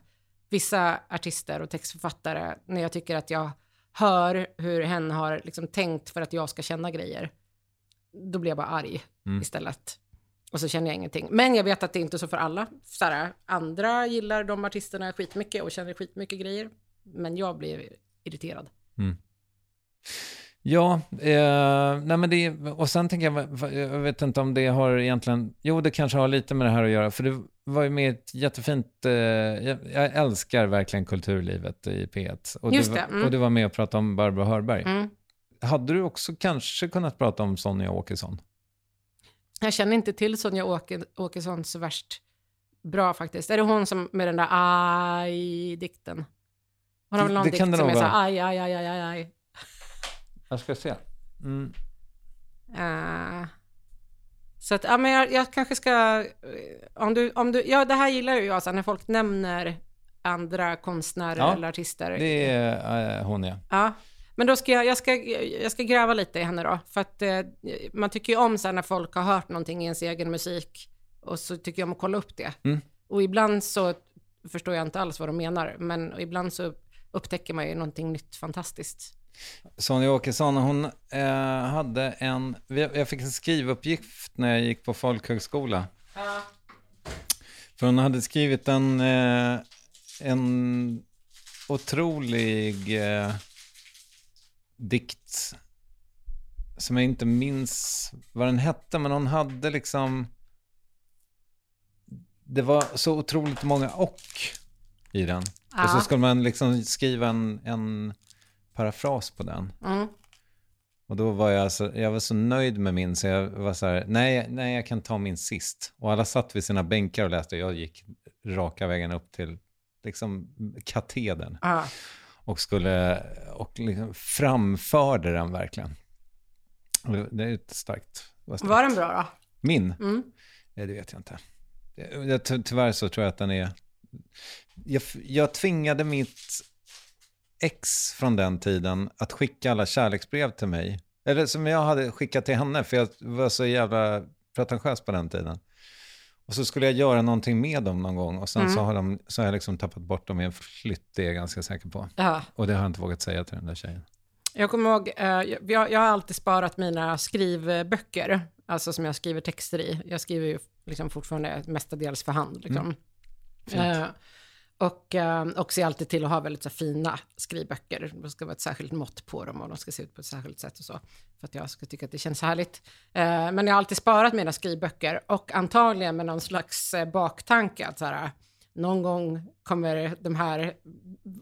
vissa artister och textförfattare, när jag tycker att jag hör hur hen har liksom tänkt för att jag ska känna grejer, då blir jag bara arg Mm. istället. Och så känner jag ingenting. Men jag vet att det inte är så för alla. Så här, andra gillar de artisterna skitmycket och känner skitmycket grejer. Men jag blir irriterad. Ja, eh, nej men det, och sen tänker jag, jag vet inte om det har egentligen, jo det kanske har lite med det här att göra, för det var ju med ett jättefint, eh, jag, jag älskar verkligen kulturlivet i P1. Och Just du, det, mm. Och du var med och pratade om Barbro Hörberg. Mm. Hade du också kanske kunnat prata om Sonja Åkesson? Jag känner inte till Sonja Åke, Åkesson så värst bra faktiskt. Är det hon som med den där aj-dikten? Hon har väl Det- någon det dikt som är så aj, aj, aj, aj, aj. Jag ska se. Mm. Eh, så att, ja men jag, jag kanske ska, eh, om du, om du, ja det här gillar ju jag, så när folk nämner andra konstnärer Ja, eller artister. Det är eh, hon ja. Ja, men då ska jag, jag ska, jag ska gräva lite i henne då, för att eh, man tycker ju om så här när folk har hört någonting i ens egen musik och så tycker jag om att kolla upp det. Mm. Och ibland så förstår jag inte alls vad de menar, men ibland så upptäcker man ju någonting nytt fantastiskt. Sonja Åkesson, hon eh, hade en, jag fick en skrivuppgift när jag gick på folkhögskola. För hon hade skrivit en, eh, en otrolig eh, dikt som jag inte minns vad den hette, men hon hade liksom... Det var så otroligt många och i den. Och så Ja. skulle man liksom skriva en, en parafras på den. Mm. Och då var jag så, jag var så nöjd med min så jag var så här, nej, nej jag kan ta min sist. Och alla satt vid sina bänkar och läste. Jag gick raka vägen upp till liksom katedern Ja. och skulle, och liksom framförde den verkligen. Och det- är ett starkt. Var, starkt. Var den bra då? Min? Mm. Det vet jag inte. Ty- tyvärr så tror jag att den är... Jag, jag tvingade mitt ex från den tiden att skicka alla kärleksbrev till mig. Eller som jag hade skickat till henne, för jag var så jävla pretentiös på den tiden. Och så skulle jag göra någonting med dem någon gång och sen så, har de, så har jag liksom tappat bort dem i en flytt, det är jag ganska säker på. Ja. Och det har jag inte vågat säga till den där tjejen. Jag kommer ihåg, eh, jag, jag har alltid sparat mina skrivböcker, alltså som jag skriver texter i. Jag skriver ju liksom fortfarande mestadels för hand. Liksom. Eh, och eh, och ser alltid till att ha väldigt så fina skrivböcker. Det ska vara ett särskilt mått på dem och de ska se ut på ett särskilt sätt och så. För att jag ska tycka att det känns härligt. Eh, men jag har alltid sparat mina skrivböcker och antagligen med någon slags eh, baktanke att så här, någon gång kommer de här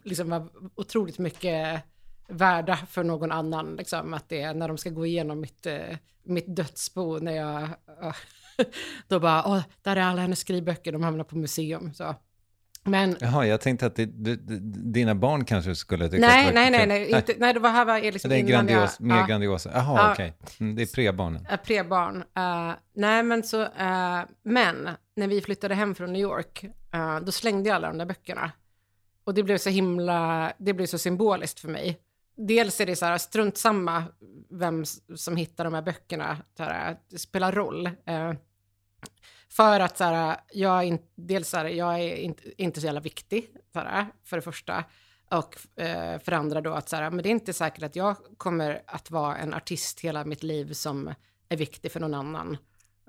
liksom vara otroligt mycket värda för någon annan. Liksom, att det är när de ska gå igenom mitt, eh, mitt dödsbo när jag... Eh, då bara, åh, där är alla hennes skrivböcker, de hamnar på museum. Så. Men Jaha, jag tänkte att det, det, dina barn kanske skulle tycka nej, att det var nej, nej, nej, inte, nej, det var här var liksom Det är innan grandios, jag... mer ja. grandiosa. Jaha, Ja. okej. Mm, det är prebarnen. Äh, prebarn. Eh, nej, men så, eh, men när vi flyttade hem från New York, eh, då slängde jag alla de där böckerna. Och det blev så himla, det blev så symboliskt för mig dels är det så här, strunt samma vem som hittar de här böckerna, så här, det spelar roll. Eh, för att så här, jag är, in, dels så här, jag är inte, inte så jävla viktig, så här, för det första. Och eh, för det andra då att så här, men det är inte säkert att jag kommer att vara en artist hela mitt liv som är viktig för någon annan.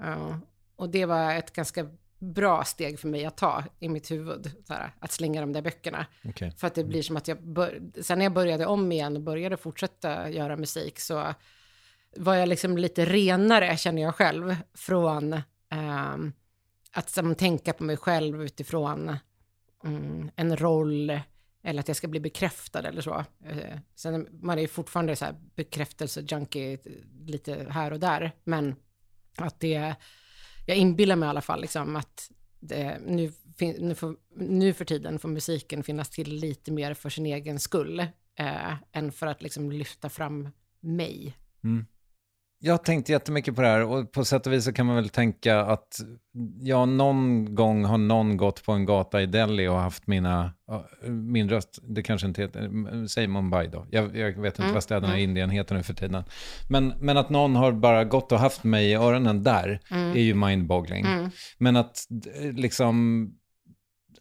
Eh, och det var ett ganska bra steg för mig att ta i mitt huvud, här, att slänga de där böckerna. Okej. För att det blir som att jag, bör, sen när jag började om igen och började fortsätta göra musik så var jag liksom lite renare, känner jag själv, från ehm, att som, tänka på mig själv utifrån mm, en roll eller att jag ska bli bekräftad eller så. Eh, sen man är ju fortfarande så här bekräftelse-junkie lite här och där, men att det, jag inbillar mig i alla fall liksom att det, nu, fin, nu, för, nu för tiden får musiken finnas till lite mer för sin egen skull eh, än för att liksom lyfta fram mig. Mm. Jag har tänkt jättemycket på det här och på sätt och vis så kan man väl tänka att ja, någon gång har någon gått på en gata i Delhi och haft mina, min röst, det kanske inte heter, säg Mumbai då, jag, jag vet inte vad städerna i Indien heter nu för tiden. Men, men att någon har bara gått och haft mig i öronen där är ju mindboggling. Men att liksom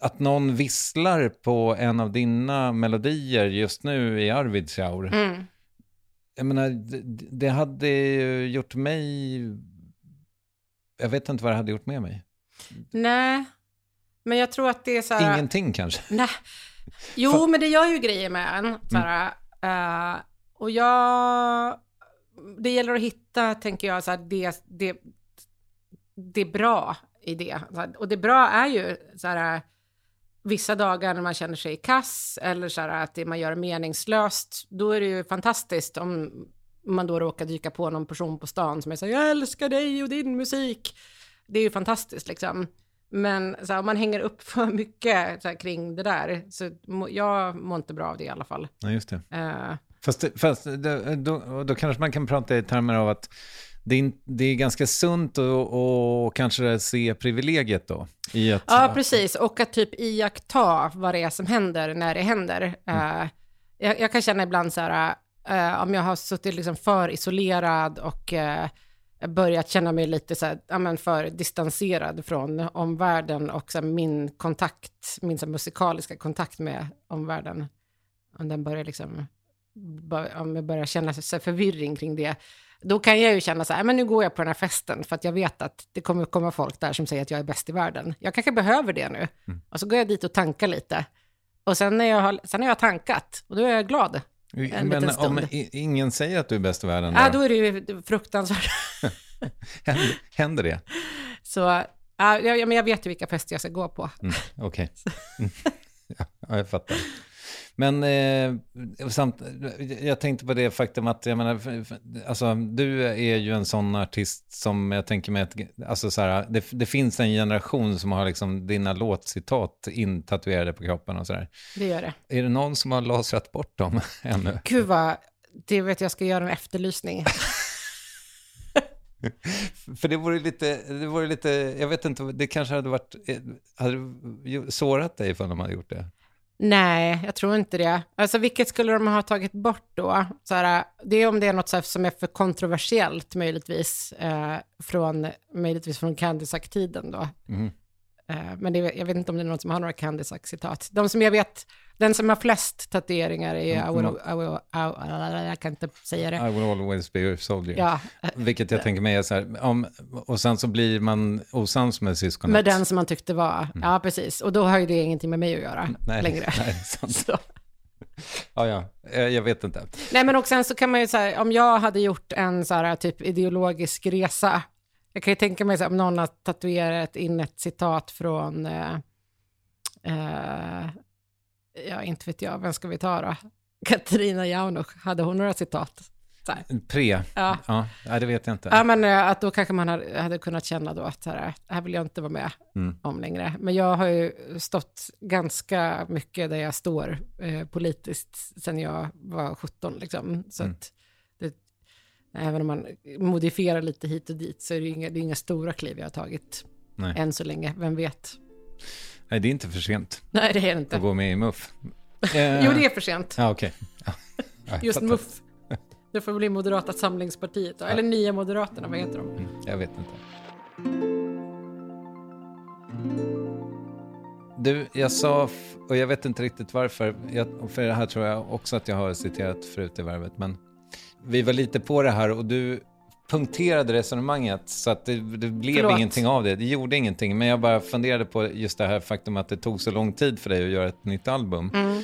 att någon visslar på en av dina melodier just nu i Arvidsjaur. Mm. Jag menar, det, det hade ju gjort mig... Jag vet inte vad det hade gjort med mig. Nej, men jag tror att det är så här... Ingenting kanske. Nej. Jo, men det gör ju grejer med en. Så här, eh, och jag... Det gäller att hitta, tänker jag, så här, det, det, det är bra i det. Och det bra är ju så här, vissa dagar när man känner sig kass eller så här, att det man gör är meningslöst, då är det ju fantastiskt om man då råkar dyka på någon person på stan som är så här, jag älskar dig och din musik. Det är ju fantastiskt liksom. Men så här, om man hänger upp för mycket så här, kring det där, så må, jag mår inte bra av det i alla fall. Nej, just det. Eh, Fast, fast det, då, då kanske man kan prata i termer av att det är, det är ganska sunt att och kanske se privilegiet då. I att, ja, precis. Och att typ iaktta vad det är som händer när det händer. Eh, jag, jag kan känna ibland så här, eh, om jag har suttit liksom för isolerad och eh, börjat känna mig lite så här, ja, men för distanserad från omvärlden och så här, min kontakt, min så här, musikaliska kontakt med omvärlden, om den börjar liksom, bör, om jag börjar känna så här, förvirring kring det, då kan jag ju känna så här, men nu går jag på den här festen för att jag vet att det kommer komma folk där som säger att jag är bäst i världen. Jag kanske behöver det nu. Och så går jag dit och tankar lite. Och sen när jag har, sen har jag tankat, och då är jag glad. en men om ingen säger att du är bäst i världen, Ja, då, är det ju fruktansvärt. händer, händer det? Så ja, men jag vet ju vilka fester jag ska gå på. Mm, Okej. Mm. ja, jag fattar. Men eh, samt, jag tänkte på det faktum att, jag menar, alltså, du är ju en sån artist som jag tänker mig att, alltså så här, det, det finns en generation som har liksom dina låtcitat intatuerade på kroppen och sådär. Det gör det. Är det någon som har lasrat bort dem ännu? Gud vad, det vet jag ska göra en efterlysning. För det vore lite, det vore lite, jag vet inte, det kanske hade varit, eh, hade sårat dig ifall de hade gjort det? Nej, jag tror inte det. Alltså vilket skulle de ha tagit bort då? Så här, det är om det är något så här som är för kontroversiellt möjligtvis, eh, från, möjligtvis från Candisac-tiden då. Mm. Eh, men det, jag vet inte om det är någon som har några Candisac-citat. De som jag vet, den som har flest tatueringar är, Mm, I will, I will, I will, jag kan inte säga det. I will always be your soldier. Ja, Vilket jag tänker mig är så här, om, och sen så blir man osams med syskonet. med den som man tyckte var, ja precis. Och då har ju det ingenting med mig att göra Mm. Nej, längre. nej, sant. Ja, ja, Eh, jag vet inte. Nej, men och sen så kan man ju säga, om jag hade gjort en så här typ ideologisk resa, jag kan ju tänka mig så här, om någon har tatuerat in ett citat från, eh, eh, ja, inte vet jag, vem ska vi ta då? Katarina Jaunich, hade hon några citat? Pre, Ja. ja, det vet jag inte. Ja, men eh, att då kanske man hade, hade kunnat känna då att här, här vill jag inte vara med Mm. om längre. Men jag har ju stått ganska mycket där jag står eh, politiskt sen jag var 17 liksom. Så Mm. att även om man modifierar lite hit och dit så är det inga, det är inga stora kliv jag har tagit Nej. än så länge. Vem vet? nej, det är inte för sent Nej, det är det inte. att gå med i MUF. Eh, Jo, det är för sent. Ja, okej. Ja. jag Just fattar. MUF. Det får bli Moderata samlingspartiet då. Eller Nya Moderaterna, vad heter de? Mm, jag vet inte. Du, jag sa, och jag vet inte riktigt varför, jag, för det här tror jag också att jag har citerat förut i värvet, men vi var lite på det här och du punkterade resonemanget så att det, det blev Förlåt. ingenting av det. Det gjorde ingenting, men jag bara funderade på just det här faktum att det tog så lång tid för dig att göra ett nytt album. Mm.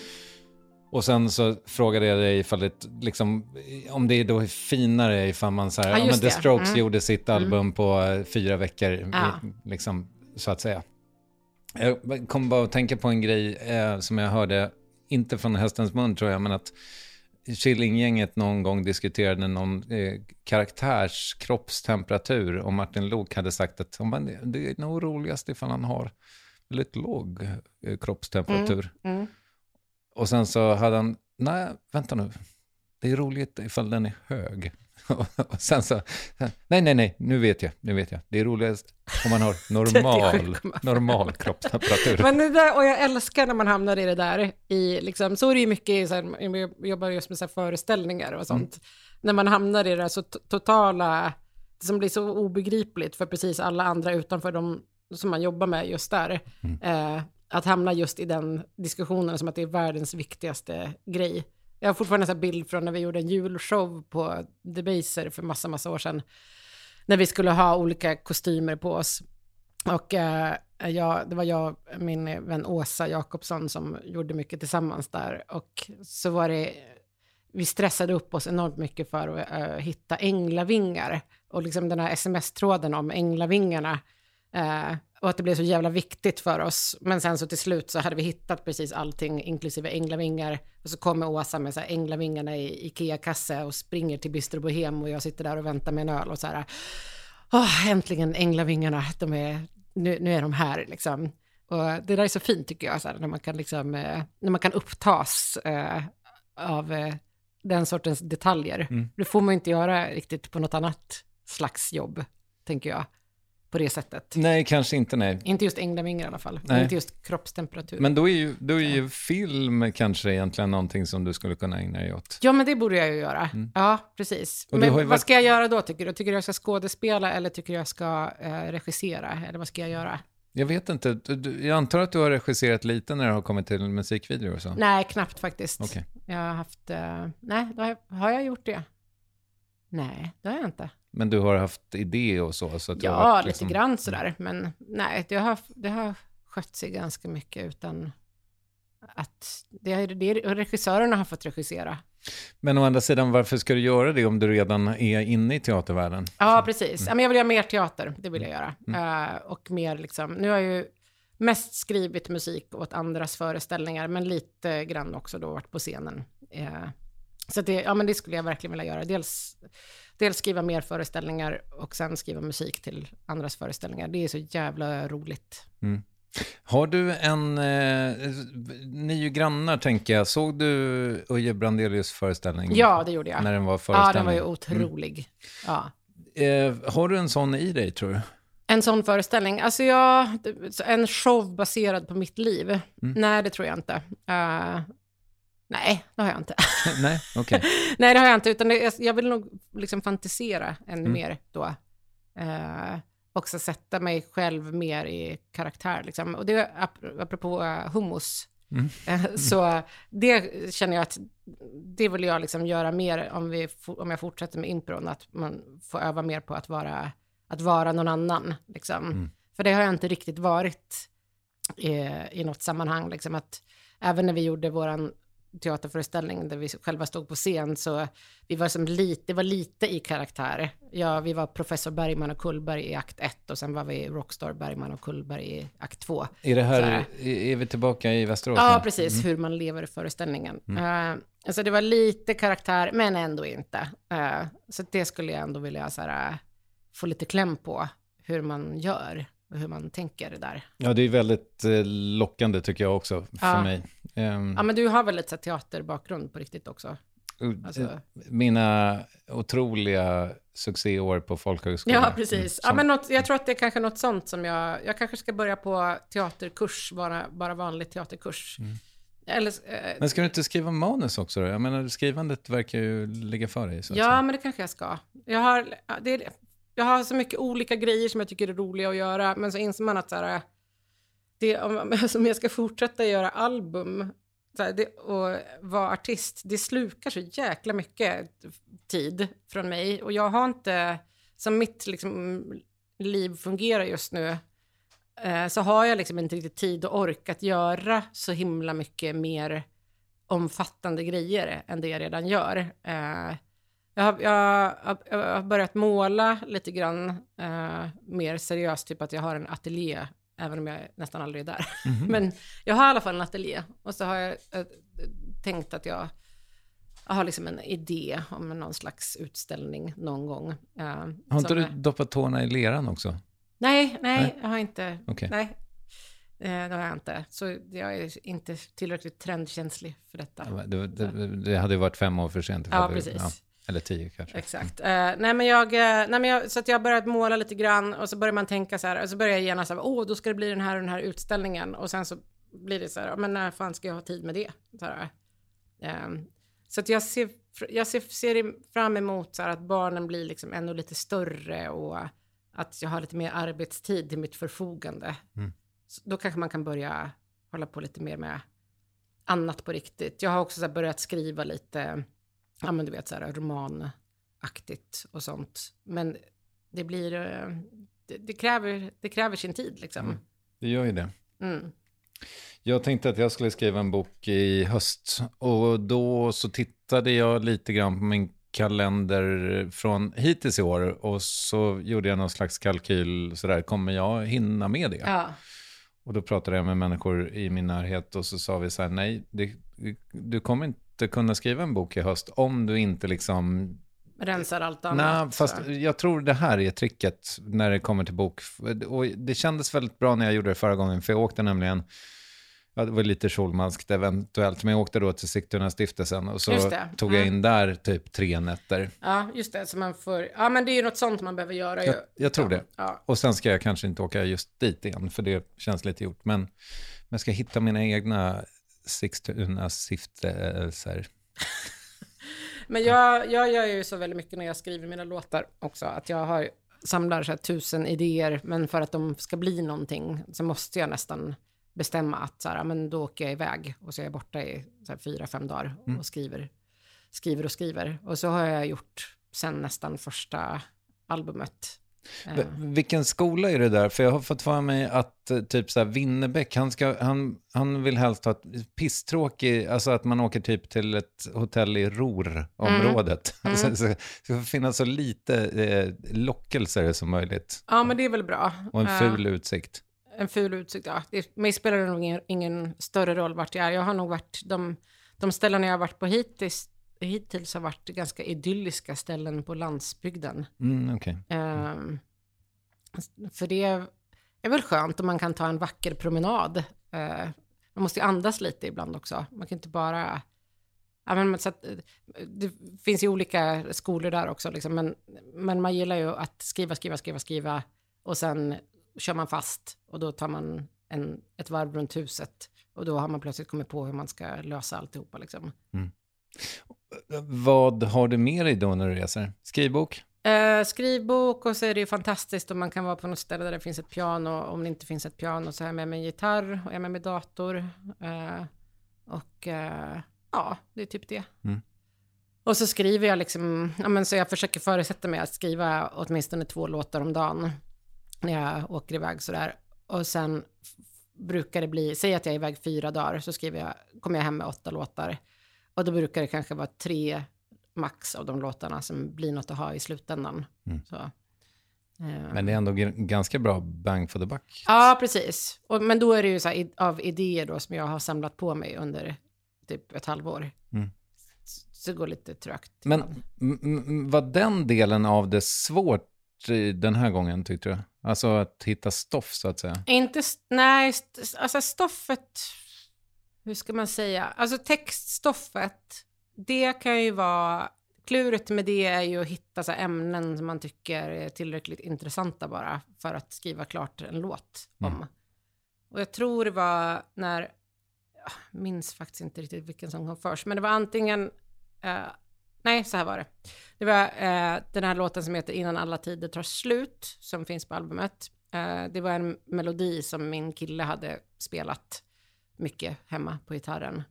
Och sen så frågade jag dig ifall det, liksom, om det är då finare ifall man så här, Ja, ja, men The. Strokes Mm. gjorde sitt album på eh, fyra veckor, Ja. liksom, så att säga. Jag kom bara att tänka på en grej eh, som jag hörde, inte från hästens mun tror jag, men att Killinggänget någon gång diskuterade någon eh, karaktärs kroppstemperatur och Martin Lok hade sagt att "Ja, men det, är nog roligast ifall han har väldigt låg eh, kroppstemperatur. Mm. Och sen så hade han, nej, vänta nu, det är roligt ifall den är hög. och sen så, nej, nej, nej, nu vet jag, nu vet jag. Det är roligast om man har normal, 37,5. normal kroppstemperatur. Men det där, och jag älskar när man hamnar i det där. I, liksom, så är det ju mycket, så här, jag jobbar just med så här, föreställningar och sånt. När man hamnar i det där så to- totala, som blir så obegripligt för precis alla andra utanför de som man jobbar med just där. Eh, att hamna just i den diskussionen som att det är världens viktigaste grej. Jag har fortfarande en bild från när vi gjorde en julshow på Debaser för massa, massa år sedan. När vi skulle ha olika kostymer på oss. Och eh, jag, det var jag och min vän Åsa Jakobsson som gjorde mycket tillsammans där. Och så var det, vi stressade upp oss enormt mycket för att eh, hitta änglavingar. Och liksom den här sms-tråden om änglavingarna. Eh, och att det blev så jävla viktigt för oss. Men sen så till slut så hade vi hittat precis allting, inklusive änglavingar. Och så kommer Åsa med så här änglavingarna i Ikea-kasse och springer till Bistro Bohem och jag sitter där och väntar med en öl och så här. Åh, äntligen änglavingarna, de är, nu, nu är de här liksom. Och det där är så fint tycker jag, så här, när, man kan liksom, eh, när man kan upptas eh, av eh, den sortens detaljer. Det får man inte göra riktigt på något annat slags jobb, tänker jag, på det sättet. Nej, kanske inte nej. Inte just änglavingar i alla fall, Nej. inte just kroppstemperatur. Men då är, ju, då är ju film kanske egentligen någonting som du skulle kunna ägna dig åt. Ja, men det borde jag ju göra. Ja, precis. Mm. Och Men vad varit- ska jag göra då, tycker du? Tycker du jag ska skådespela eller tycker du jag ska eh, regissera? Eller vad ska jag göra? Jag vet inte, du- jag antar att du har regisserat lite när det har kommit till musikvideor och så? Nej, knappt faktiskt. Okej. Jag har haft... eh, nej, har, jag, har jag gjort det? Nej, det har jag inte. Men du har haft idé och så? så att Ja, varit lite liksom- grann sådär. Men nej, det har, det har skött sig ganska mycket utan att... Det, det, regissörerna har fått regissera. Men å andra sidan, varför ska du göra det om du redan är inne i teatervärlden? Ja, precis. Mm. Ja, men jag vill göra mer teater, det vill jag göra. Eh, och mer liksom, nu har jag ju mest skrivit musik åt andras föreställningar, men lite grann också då varit på scenen. Eh, så det, ja, men det skulle jag verkligen vilja göra. Dels, dels skriva mer föreställningar och sen skriva musik till andras föreställningar. Det är så jävla roligt. Har du en, eh, ni är ju grannar tänker jag, såg du Uje Brandelius föreställning? Ja, det gjorde jag. När den var ja, föreställning? den var ju otrolig. Ja. Eh, har du en sån i dig tror du? En sån föreställning? Alltså jag, en show baserad på mitt liv? Nej, det tror jag inte. Eh, nej, det har jag inte. Nej, okej. nej, det har jag inte, utan det, jag- vill nog liksom fantisera ännu Mm. mer då. Uh, också sätta mig själv mer i karaktär. Liksom. Och det, ap- apropå uh, hummus, Mm. Eh, så det känner jag att det vill jag liksom göra mer om, vi, om jag fortsätter med impron, att man får öva mer på att vara, att vara någon annan. Liksom. Mm. För det har jag inte riktigt varit i, i något sammanhang. Liksom, att även när vi gjorde våran teaterföreställning där vi själva stod på scen så vi var som lite, det var lite i karaktär. Ja, vi var professor Bergman och Kullberg i akt 1 och sen var vi Rockstar Bergman och Kullberg i akt 2. Är det här, är vi tillbaka i Västerås? Ja, nu? precis, hur man lever i föreställningen. Eh, alltså det var lite karaktär, men ändå inte. Eh, så det skulle jag ändå vilja så här, få lite kläm på, hur man gör hur man tänker där. Ja, det är väldigt eh, lockande tycker jag också, för Ja. mig. Ehm, Ja, men du har väl lite teaterbakgrund på riktigt också? alltså- eh, Mina otroliga succéår på folkhögskolan. Ja, precis. Ja, men något, jag tror att det är kanske något sånt som jag... Jag kanske ska börja på teaterkurs, bara, bara vanlig teaterkurs. Eller, eh, Men ska du inte skriva manus också då? Jag menar, skrivandet verkar ju ligga för dig. Så ja, men det kanske jag ska. Jag har, det, är- jag har så mycket olika grejer som jag tycker är roliga att göra, men så inser man att så här, äh, det, om, om jag ska fortsätta göra album så här, det, och vara artist, det slukar så jäkla mycket tid från mig. Och jag har inte, som mitt liksom, liv fungerar just nu, eh, så har jag liksom inte riktigt tid och ork att göra så himla mycket mer omfattande grejer än det jag redan gör. Eh, jag, har, jag, jag har börjat måla lite grann eh, mer seriöst, typ att jag har en ateljé, även om jag nästan aldrig är där. Men jag har i alla fall en ateljé och så har jag eh, tänkt att jag, jag har liksom en idé om någon slags utställning någon gång. eh, Har inte du är- doppat tårna i leran också? Nej, nej, Nej. jag har inte. Okej. Nej, eh, det har jag inte. Så jag är inte tillräckligt trendkänslig för detta. Det, det, det hade ju varit fem år för sent. Ja, precis. Eller tio kanske. Exakt. Eh, nej, men jag, eh, nej, men jag, så att jag har börjat måla lite grann och så börjar man tänka så här, och så börjar jag genast så här, åh, då ska det bli den här och den här utställningen och sen så blir det så här, men när fan ska jag ha tid med det? Så, Ehm, så att jag ser, jag ser, ser fram emot så här att barnen blir liksom ännu lite större och att jag har lite mer arbetstid till mitt förfogande. Mm. Då kanske man kan börja hålla på lite mer med annat på riktigt. Jag har också börjat skriva lite, ja men du vet så här romanaktigt och sånt. Men det blir, eh, det, det, kräver, det kräver sin tid liksom. Mm. Det gör ju det. Mm. Jag tänkte att jag skulle skriva en bok i höst och då så tittade jag lite grann på min kalender från hittills i år och så gjorde jag någon slags kalkyl sådär, kommer jag hinna med det? Ja. Och då pratade jag med människor i min närhet och så sa vi så här, nej, det, du kommer inte kunna skriva en bok i höst om du inte liksom Rensar allt annat. Nej, fast så. jag tror det här är tricket när det kommer till bok. Och det kändes väldigt bra när jag gjorde det förra gången, för jag åkte nämligen, ja, det var lite Schulmanskt eventuellt, men jag åkte då till Sigtuna stiftelsen och så tog jag Mm. in där typ tre nätter. Ja, just det. Så man får, ja men det är ju något sånt man behöver göra Jag, jag tror ja. det. Ja. Och sen ska jag kanske inte åka just dit igen, för det känns lite gjort. Men, men jag ska hitta mina egna Sigtuna stiftelser. Men jag, jag gör ju så väldigt mycket när jag skriver mina låtar också, att jag har samlar så tusen idéer, men för att de ska bli någonting så måste jag nästan bestämma att så här, men då åker jag iväg och så är jag borta i så här, fyra, fem dagar och Mm. skriver, skriver och skriver. Och så har jag gjort sen nästan första albumet. V- Vilken skola är det där? För jag har fått för mig att eh, typ så här Winnerbäck, han, ska, han, han vill helst ha ett pisstråkig, alltså att man åker typ till ett hotell i Ruhr-området. Mm. Alltså, så, så det får finnas så lite eh, lockelser som möjligt. ja, men det är väl bra. Och en Eh, ful utsikt. En ful utsikt, ja. Det, mig spelar det nog ingen, ingen större roll vart jag är. Jag har nog varit, de, de ställen jag har varit på hittills, hittills har varit ganska idylliska ställen på landsbygden. Mm, okej. Ehm, för det är väl skönt om man kan ta en vacker promenad. Eh, man måste ju andas lite ibland också. Man kan inte bara... Ja, men, så att, eh, det finns ju olika skolor där också, liksom, men, men man gillar ju att skriva, skriva, skriva, skriva och sen kör man fast och då tar man en, ett varv runt huset och då har man plötsligt kommit på hur man ska lösa alltihopa. Liksom. Vad har du med dig då när du reser? Skrivbok? Eh, skrivbok och så är det ju fantastiskt om man kan vara på något ställe där det finns ett piano. Om det inte finns ett piano så har jag med mig en gitarr och jag har med mig dator. Eh, och eh, ja, det är typ det. Mm. Och så skriver jag liksom, ja men så jag försöker förutsätta mig att skriva åtminstone två låtar om dagen när jag åker iväg sådär. Och sen brukar det bli, säg att jag är iväg fyra dagar så skriver jag, kommer jag hem med åtta låtar. Och då brukar det kanske vara tre max av de låtarna som blir något att ha i slutändan. Mm. Så. Eh, Men det är ändå ganska bra bang for the buck. Ja, precis. Och, men då är det ju så här, av idéer då som jag har samlat på mig under typ ett halvår. Mm. Så, det går lite trögt. Men var den delen av det svårt den här gången tyckte du? Alltså att hitta stoff så att säga. Inte, nej, st- alltså stoffet, hur ska man säga? Alltså textstoffet, det kan ju vara, kluret med det är ju att hitta så ämnen som man tycker är tillräckligt intressanta bara för att skriva klart en låt om. Mm. Och jag tror det var när, minns faktiskt inte riktigt vilken som kom först, men det var antingen, eh, nej så här var det. Det var eh, den här låten som heter Innan alla tider tar slut, som finns på albumet. Eh, det var en melodi som min kille hade spelat mycket hemma på gitarren.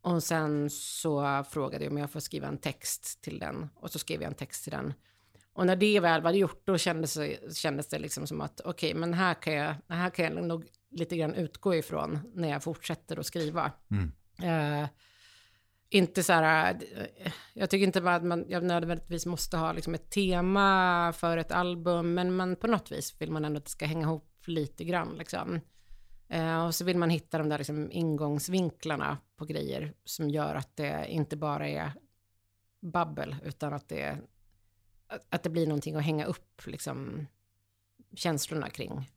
Och sen så frågade jag om jag får skriva en text till den. Och så skrev jag en text till den. Och när det väl var gjort, då kändes det, kändes det liksom som att okej, men här kan, jag, här kan jag nog lite grann utgå ifrån när jag fortsätter att skriva. Eh, inte så här, eh, jag tycker inte att man jag nödvändigtvis måste ha liksom ett tema för ett album, men man, på något vis vill man ändå att det ska hänga ihop lite grann. Liksom. Eh, och så vill man hitta de där liksom ingångsvinklarna på grejer som gör att det inte bara är babbel, utan att det, att- det blir någonting att hänga upp liksom, känslorna kring.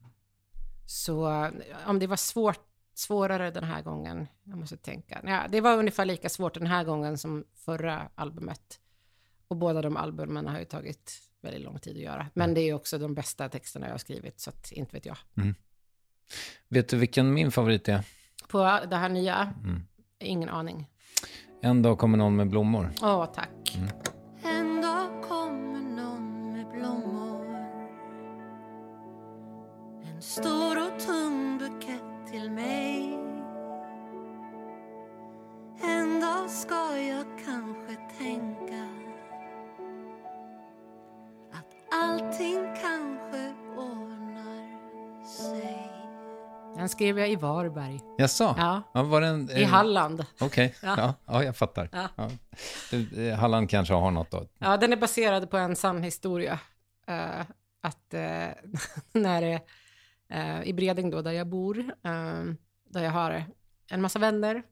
Så eh, om det var svårt, svårare den här gången, jag måste tänka. Ja, det var ungefär lika svårt den här gången som förra albumet. Och båda de albumen har ju tagit väldigt lång tid att göra. Men det är ju också de bästa texterna jag har skrivit, så att inte vet jag. Vet du vilken min favorit är? På det här nya, ingen aning. En dag kommer någon med blommor. Åh, tack. En dag kommer någon med blommor En stor skrev jag i Varberg, Jaså? Ja. ja var den, i eh, Halland. Okej, Ja. ja. Ja, jag fattar. Ja. Ja. Du, eh, Halland kanske har något då. Ja, den är baserad på en sann historia. Eh, att eh, när eh, i Bredäng då, där jag bor, eh, där jag har en massa vänner,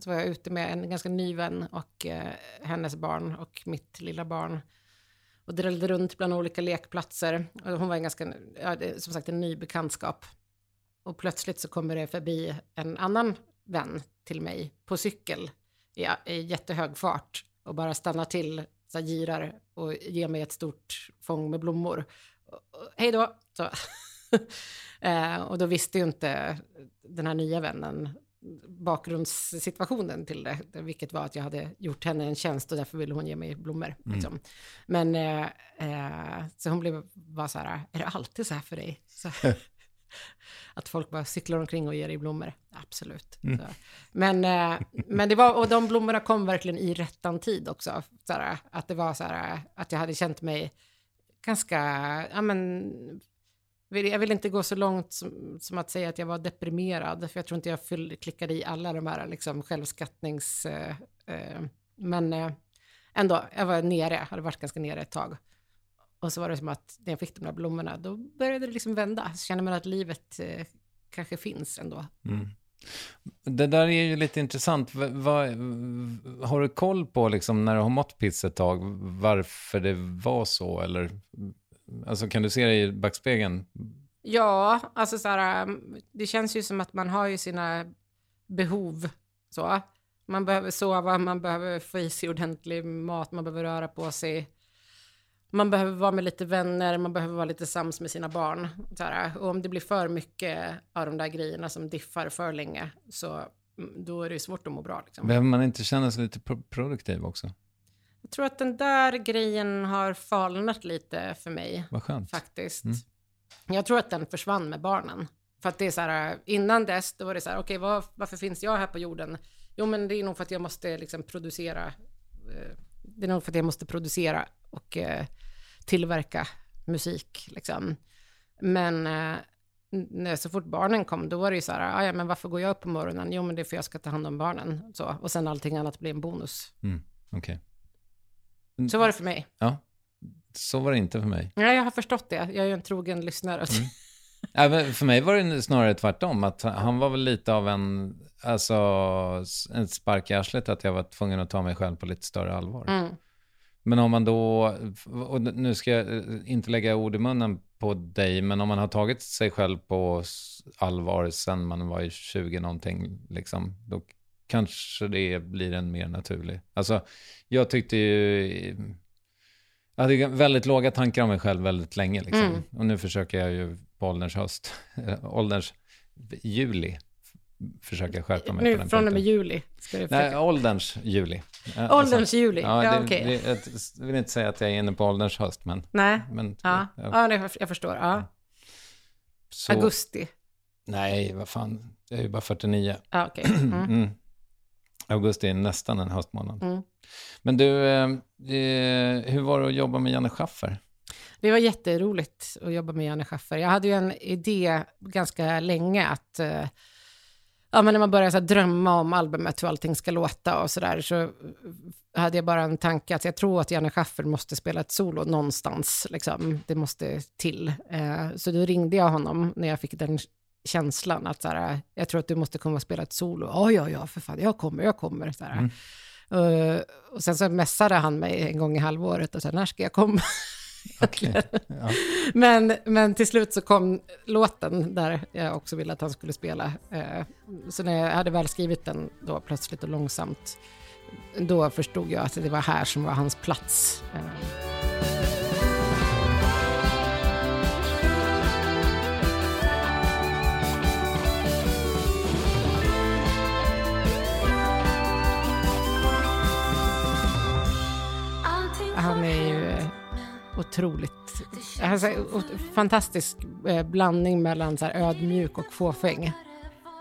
så var jag ute med en ganska ny vän och hennes barn och mitt lilla barn och drällde runt bland olika lekplatser. Och hon var en ganska, som sagt en ny bekantskap. Och plötsligt så kommer det förbi en annan vän till mig på cykel i, i jättehög fart och bara stannar till, så här, girar och ger mig ett stort fång med blommor. Hej då! Så. eh, och då visste ju inte den här nya vännen bakgrundssituationen till det, vilket var att jag hade gjort henne en tjänst och därför ville hon ge mig blommor. Liksom. Men eh, eh, så hon blev bara så här, är det alltid så här för dig? Så, att folk bara cyklar omkring och ger dig blommor. Absolut. Så. Men, eh, men det var, och de blommorna kom verkligen i rättan tid också. Så här, att det var så här, att jag hade känt mig ganska, ja men, jag vill inte gå så långt som, som att säga att jag var deprimerad, för jag tror inte jag fyll, klickade i alla de här liksom, självskattnings... Eh, eh, men eh, ändå, jag var nere, hade varit ganska nere ett tag. Och så var det som att när jag fick de där blommorna, då började det liksom vända. Så kände man att livet eh, kanske finns ändå. Det där är ju lite intressant. Va, va, har du koll på, liksom, när du har mått piss ett tag, varför det var så? Eller, alltså, kan du se det i backspegeln? Ja, alltså så här, um, det känns ju som att man har ju sina behov. Så. Man behöver sova, man behöver få i sig ordentlig mat, man behöver röra på sig. Man behöver vara med lite vänner, man behöver vara lite sams med sina barn. Så här, och om det blir för mycket av de där grejerna som diffar för länge, så mm, då är det ju svårt att må bra. Liksom. Behöver man inte känna sig lite pro- produktiv också? Jag tror att den där grejen har falnat lite för mig. Vad skönt. faktiskt. Mm. Jag tror att den försvann med barnen. För att det är så här, innan dess, då var det så här, okej, var, varför finns jag här på jorden? Jo, men det är nog för att jag måste liksom producera, eh, det är nog för att jag måste producera och eh, tillverka musik, liksom. Men eh, så fort barnen kom, då var det ju så här, "Ah, ja, men varför går jag upp på morgonen? Jo, men det är för jag ska ta hand om barnen. Så, och sen allting annat blir en bonus. Mm, Okej. Så var det för mig. Ja, så var det inte för mig. Ja, jag har förstått det. Jag är ju en trogen lyssnare. Ja, men för mig var det snarare tvärtom. Att han var väl lite av en, alltså, en spark i arslet att jag var tvungen att ta mig själv på lite större allvar. Mm. Men om man då, och nu ska jag eh, inte lägga ord i munnen på dig, men om man har tagit sig själv på allvar sen man var i 20 någonting, liksom, då kanske det blir en mer naturlig. Alltså, jag tyckte ju, jag hade väldigt låga tankar om mig själv väldigt länge, liksom. Mm. Och nu försöker jag ju på ålderns höst, ålderns juli, försöka skärpa mig på Nu den från och med juli ska du Nej, ålderns juli. Ja, alltså, Ålderns juli, ja, det, okej. det, jag vill inte säga att jag är inne på ålderns höst, men... Nej, men ja, ja, ja jag förstår. Ja. så, Augusti. Nej, vad fan. Jag är ju bara 49. Ja, okej. Mm. Mm. Augusti är nästan en höstmånad. Mm. Men du, eh, hur var det att jobba med Janne Schaffer? Det var jätteroligt att jobba med Janne Schaffer. Jag hade ju en idé ganska länge att eh, ja, men när man börjar så drömma om albumet, hur allting ska låta och sådär, så hade jag bara en tanke att jag tror att Janne Schaffer måste spela ett solo någonstans. Liksom. Det måste till. Eh, så då ringde jag honom när jag fick den känslan att så här, jag tror att du måste komma och spela ett solo. Ja, ja, ja, för fan, jag kommer, jag kommer. Så här. Eh, och sen så messade han mig en gång i halvåret och sa, när ska jag komma? Okej. Ja. Men, men till slut så kom låten där jag också ville att han skulle spela. Eh, Så när jag hade väl skrivit den då plötsligt och långsamt, då förstod jag att det var här som var hans plats. Han är ju otroligt, alltså, fantastisk eh, blandning mellan så här ödmjuk och fåfäng.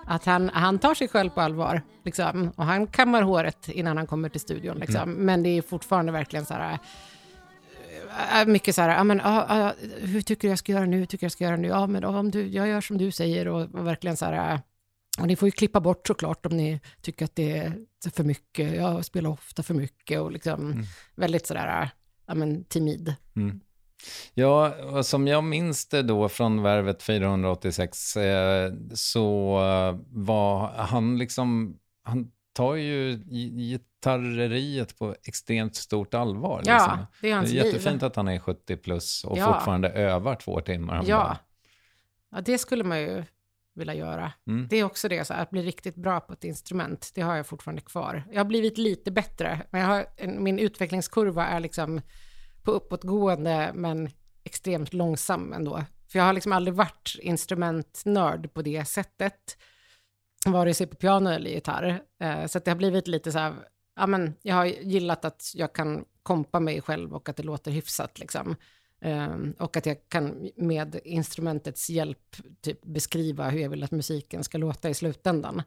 Att han, han tar sig själv på allvar, liksom, och han kammar håret innan han kommer till studion. Liksom. Men det är fortfarande verkligen så här, äh, mycket så här, ja, men, ja, ja, hur tycker du jag ska göra nu, hur tycker jag ska göra nu, ja men om du, jag gör som du säger och, och verkligen så här, och ni får ju klippa bort såklart om ni tycker att det är för mycket, jag spelar ofta för mycket och liksom väldigt sådär, ja men timid. Mm. Ja, som jag minns det då från värvet 486 eh, så eh, var han liksom, han tar ju gi- gitarreriet på extremt stort allvar. Ja, liksom. det är hans det är jättefint liv. att han är 70 plus och Ja. fortfarande övar två timmar om Ja. dagen. ja, det skulle man ju vilja göra. Mm. Det är också det, så här, att bli riktigt bra på ett instrument, det har jag fortfarande kvar. Jag har blivit lite bättre, men jag har, min utvecklingskurva är liksom på uppåtgående, men extremt långsam ändå. För jag har liksom aldrig varit instrumentnörd på det sättet, vare sig på piano eller gitarr. Eh, så det har blivit lite så här, ja men jag har gillat att jag kan kompa mig själv och att det låter hyfsat liksom. Um, och att jag kan med instrumentets hjälp typ beskriva hur jag vill att musiken ska låta i slutändan.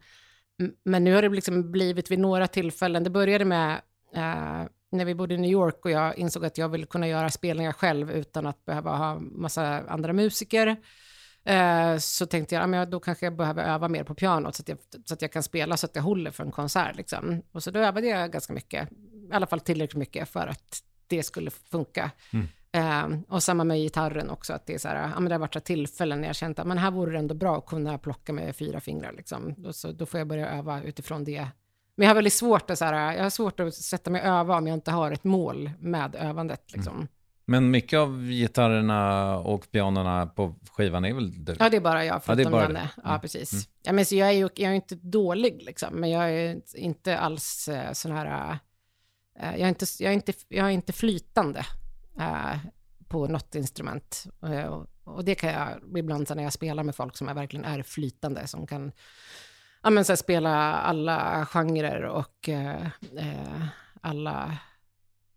Men nu har det liksom blivit vid några tillfällen, det började med eh, när vi bodde i New York och jag insåg att jag ville kunna göra spelningar själv utan att behöva ha massa andra musiker. Eh, så tänkte jag, ja, men då kanske jag behöver öva mer på pianot så att jag, så att jag kan spela så att jag håller för en konsert. Liksom. Och så då övade jag ganska mycket, i alla fall tillräckligt mycket för att det skulle funka. Mm. Eh, och samma med gitarren också, att det, är så här, ja, men det har varit tillfällen när jag känt att men här vore det ändå bra att kunna plocka med fyra fingrar. Liksom. Då, så, då får jag börja öva utifrån det. Men jag har väldigt svårt att, så här, jag har svårt att sätta mig och öva om jag inte har ett mål med övandet. Liksom. Men mycket av gitarrerna och pianorna på skivan är väl du? Ja, det är bara jag, Ja, förutom det är bara Janne. du. Ja, Mm. precis. Ja, men så jag är ju jag är inte dålig, liksom, men jag är inte alls eh, sån här... eh, jag, är inte, jag, är inte, jag är inte flytande eh, på något instrument. Eh, och, det kan jag ibland när jag spelar med folk som är, verkligen är flytande, som kan ja, men, så här, spela alla genrer och eh, eh, alla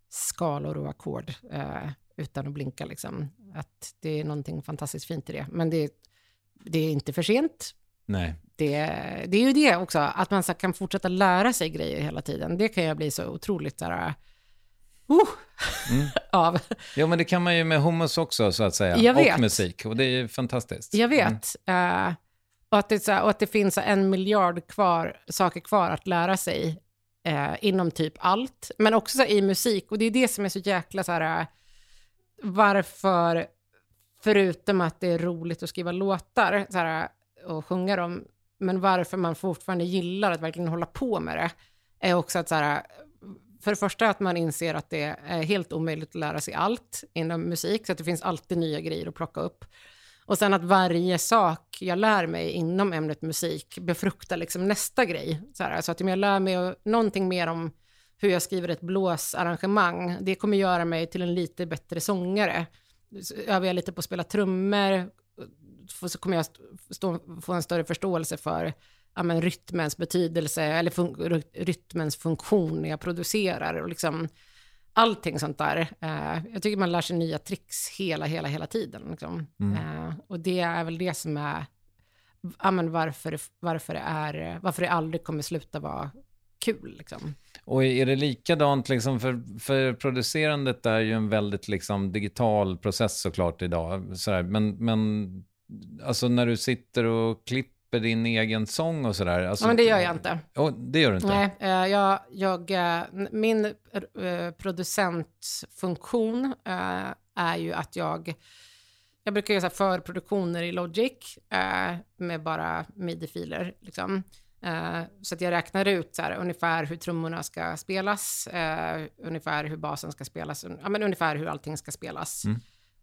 skalor och ackord eh, utan att blinka. Liksom. Att det är någonting fantastiskt fint i det. Men det, det är inte för sent. Nej. Det, det är ju det också, att man så kan fortsätta lära sig grejer hela tiden. Det kan jag bli så otroligt så uh, av. Jo, men det kan man ju med hummus också, så att säga. Jag vet. Och musik. Och det är ju fantastiskt. Jag Mm. vet. Eh, och, att det, och att det finns en miljard kvar, saker kvar att lära sig eh, inom typ allt. Men också så här, i musik. Och det är det som är så jäkla så här, eh, varför, förutom att det är roligt att skriva låtar så här, och sjunga dem, men varför man fortfarande gillar att verkligen hålla på med det, är också att så här, för det första att man inser att det är helt omöjligt att lära sig allt inom musik, så att det finns alltid nya grejer att plocka upp. Och sen att varje sak jag lär mig inom ämnet musik befruktar liksom nästa grej. Så, här, så att om jag lär mig någonting mer om hur jag skriver ett blåsarrangemang, det kommer göra mig till en lite bättre sångare. Så övar jag lite på att spela trummor, så kommer jag stå, få en större förståelse för ja, men, rytmens betydelse eller fun ry- rytmens funktion när jag producerar och liksom allting sånt där. Eh, jag tycker man lär sig nya tricks hela, hela, hela tiden. Liksom. Eh, och det är väl det som är ja, men varför, varför, det är, varför det aldrig kommer sluta vara kul. Liksom. Och är det likadant, liksom, för, för producerandet är ju en väldigt liksom, digital process såklart idag. Sådär. Men, men alltså när du sitter och klipper din egen sång och sådär. Alltså, Ja, men det gör jag inte. Oh, det gör du inte? Nej, eh, jag, jag, eh, min eh, producentfunktion är ju att jag, jag brukar göra förproduktioner i Logic eh, med bara midi-filer. Liksom. Eh, så att jag räknar ut så här, ungefär hur trummorna ska spelas, eh, ungefär hur basen ska spelas, ja, men ungefär hur allting ska spelas.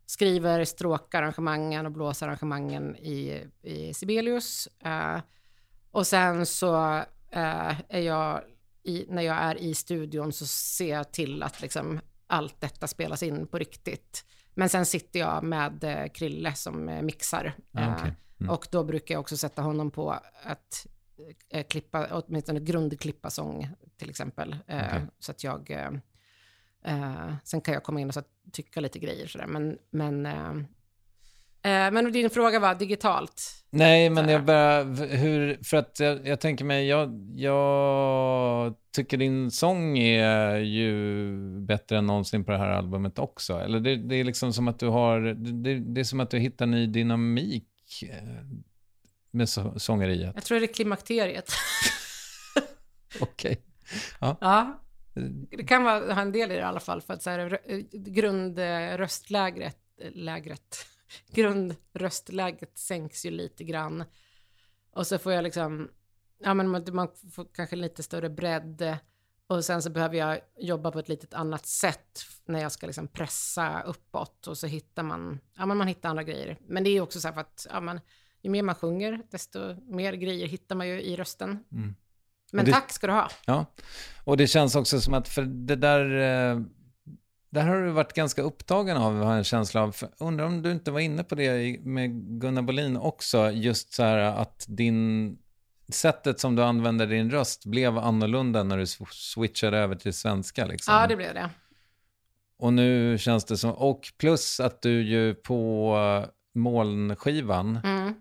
Skriver stråkarrangemangen och blåsarrangemangen i, i Sibelius. Eh, och sen så eh, är jag, i, när jag är i studion så ser jag till att liksom allt detta spelas in på riktigt. Men sen sitter jag med eh, Krille som eh, mixar. Ah. Eh, och då brukar jag också sätta honom på att eh, klippa, åtminstone grundklippa sång till exempel. Eh, Okej. Så att jag, eh, sen kan jag komma in och så tycka lite grejer sådär. Men, men, eh, eh, men din fråga var digitalt. Nej, men jag bara, hur, för att jag, jag tänker mig, jag, jag tycker din sång är ju bättre än någonsin på det här albumet också. Eller det, det är liksom som att du har, det, det är som att du hittar ny dynamik eh, med så, sångeriet. Jag tror det är klimakteriet. Okej. Ja, det kan vara, ha en del i det i alla fall, för att så här, eh, grundröstlägret, lägret, grundröstläget sänks ju lite grann. Och så får jag liksom, ja men man, får kanske lite större bredd. Och sen så behöver jag jobba på ett litet annat sätt när jag ska liksom pressa uppåt. Och så hittar man, ja men man hittar andra grejer. Men det är också så här för att, ja men, ju mer man sjunger, desto mer grejer hittar man ju i rösten. Mm. Men det- tack ska du ha. Ja, och det känns också som att för det där, eh, där har du varit ganska upptagen av, har jag en känsla av. Undrar om du inte var inne på det med Gunnar Bolin också, just så här att din, sättet som du använder din röst blev annorlunda när du sw- switchade över till svenska liksom. Ja, det blev det. Och nu känns det som, och plus att du ju på eh, molnskivan Mm.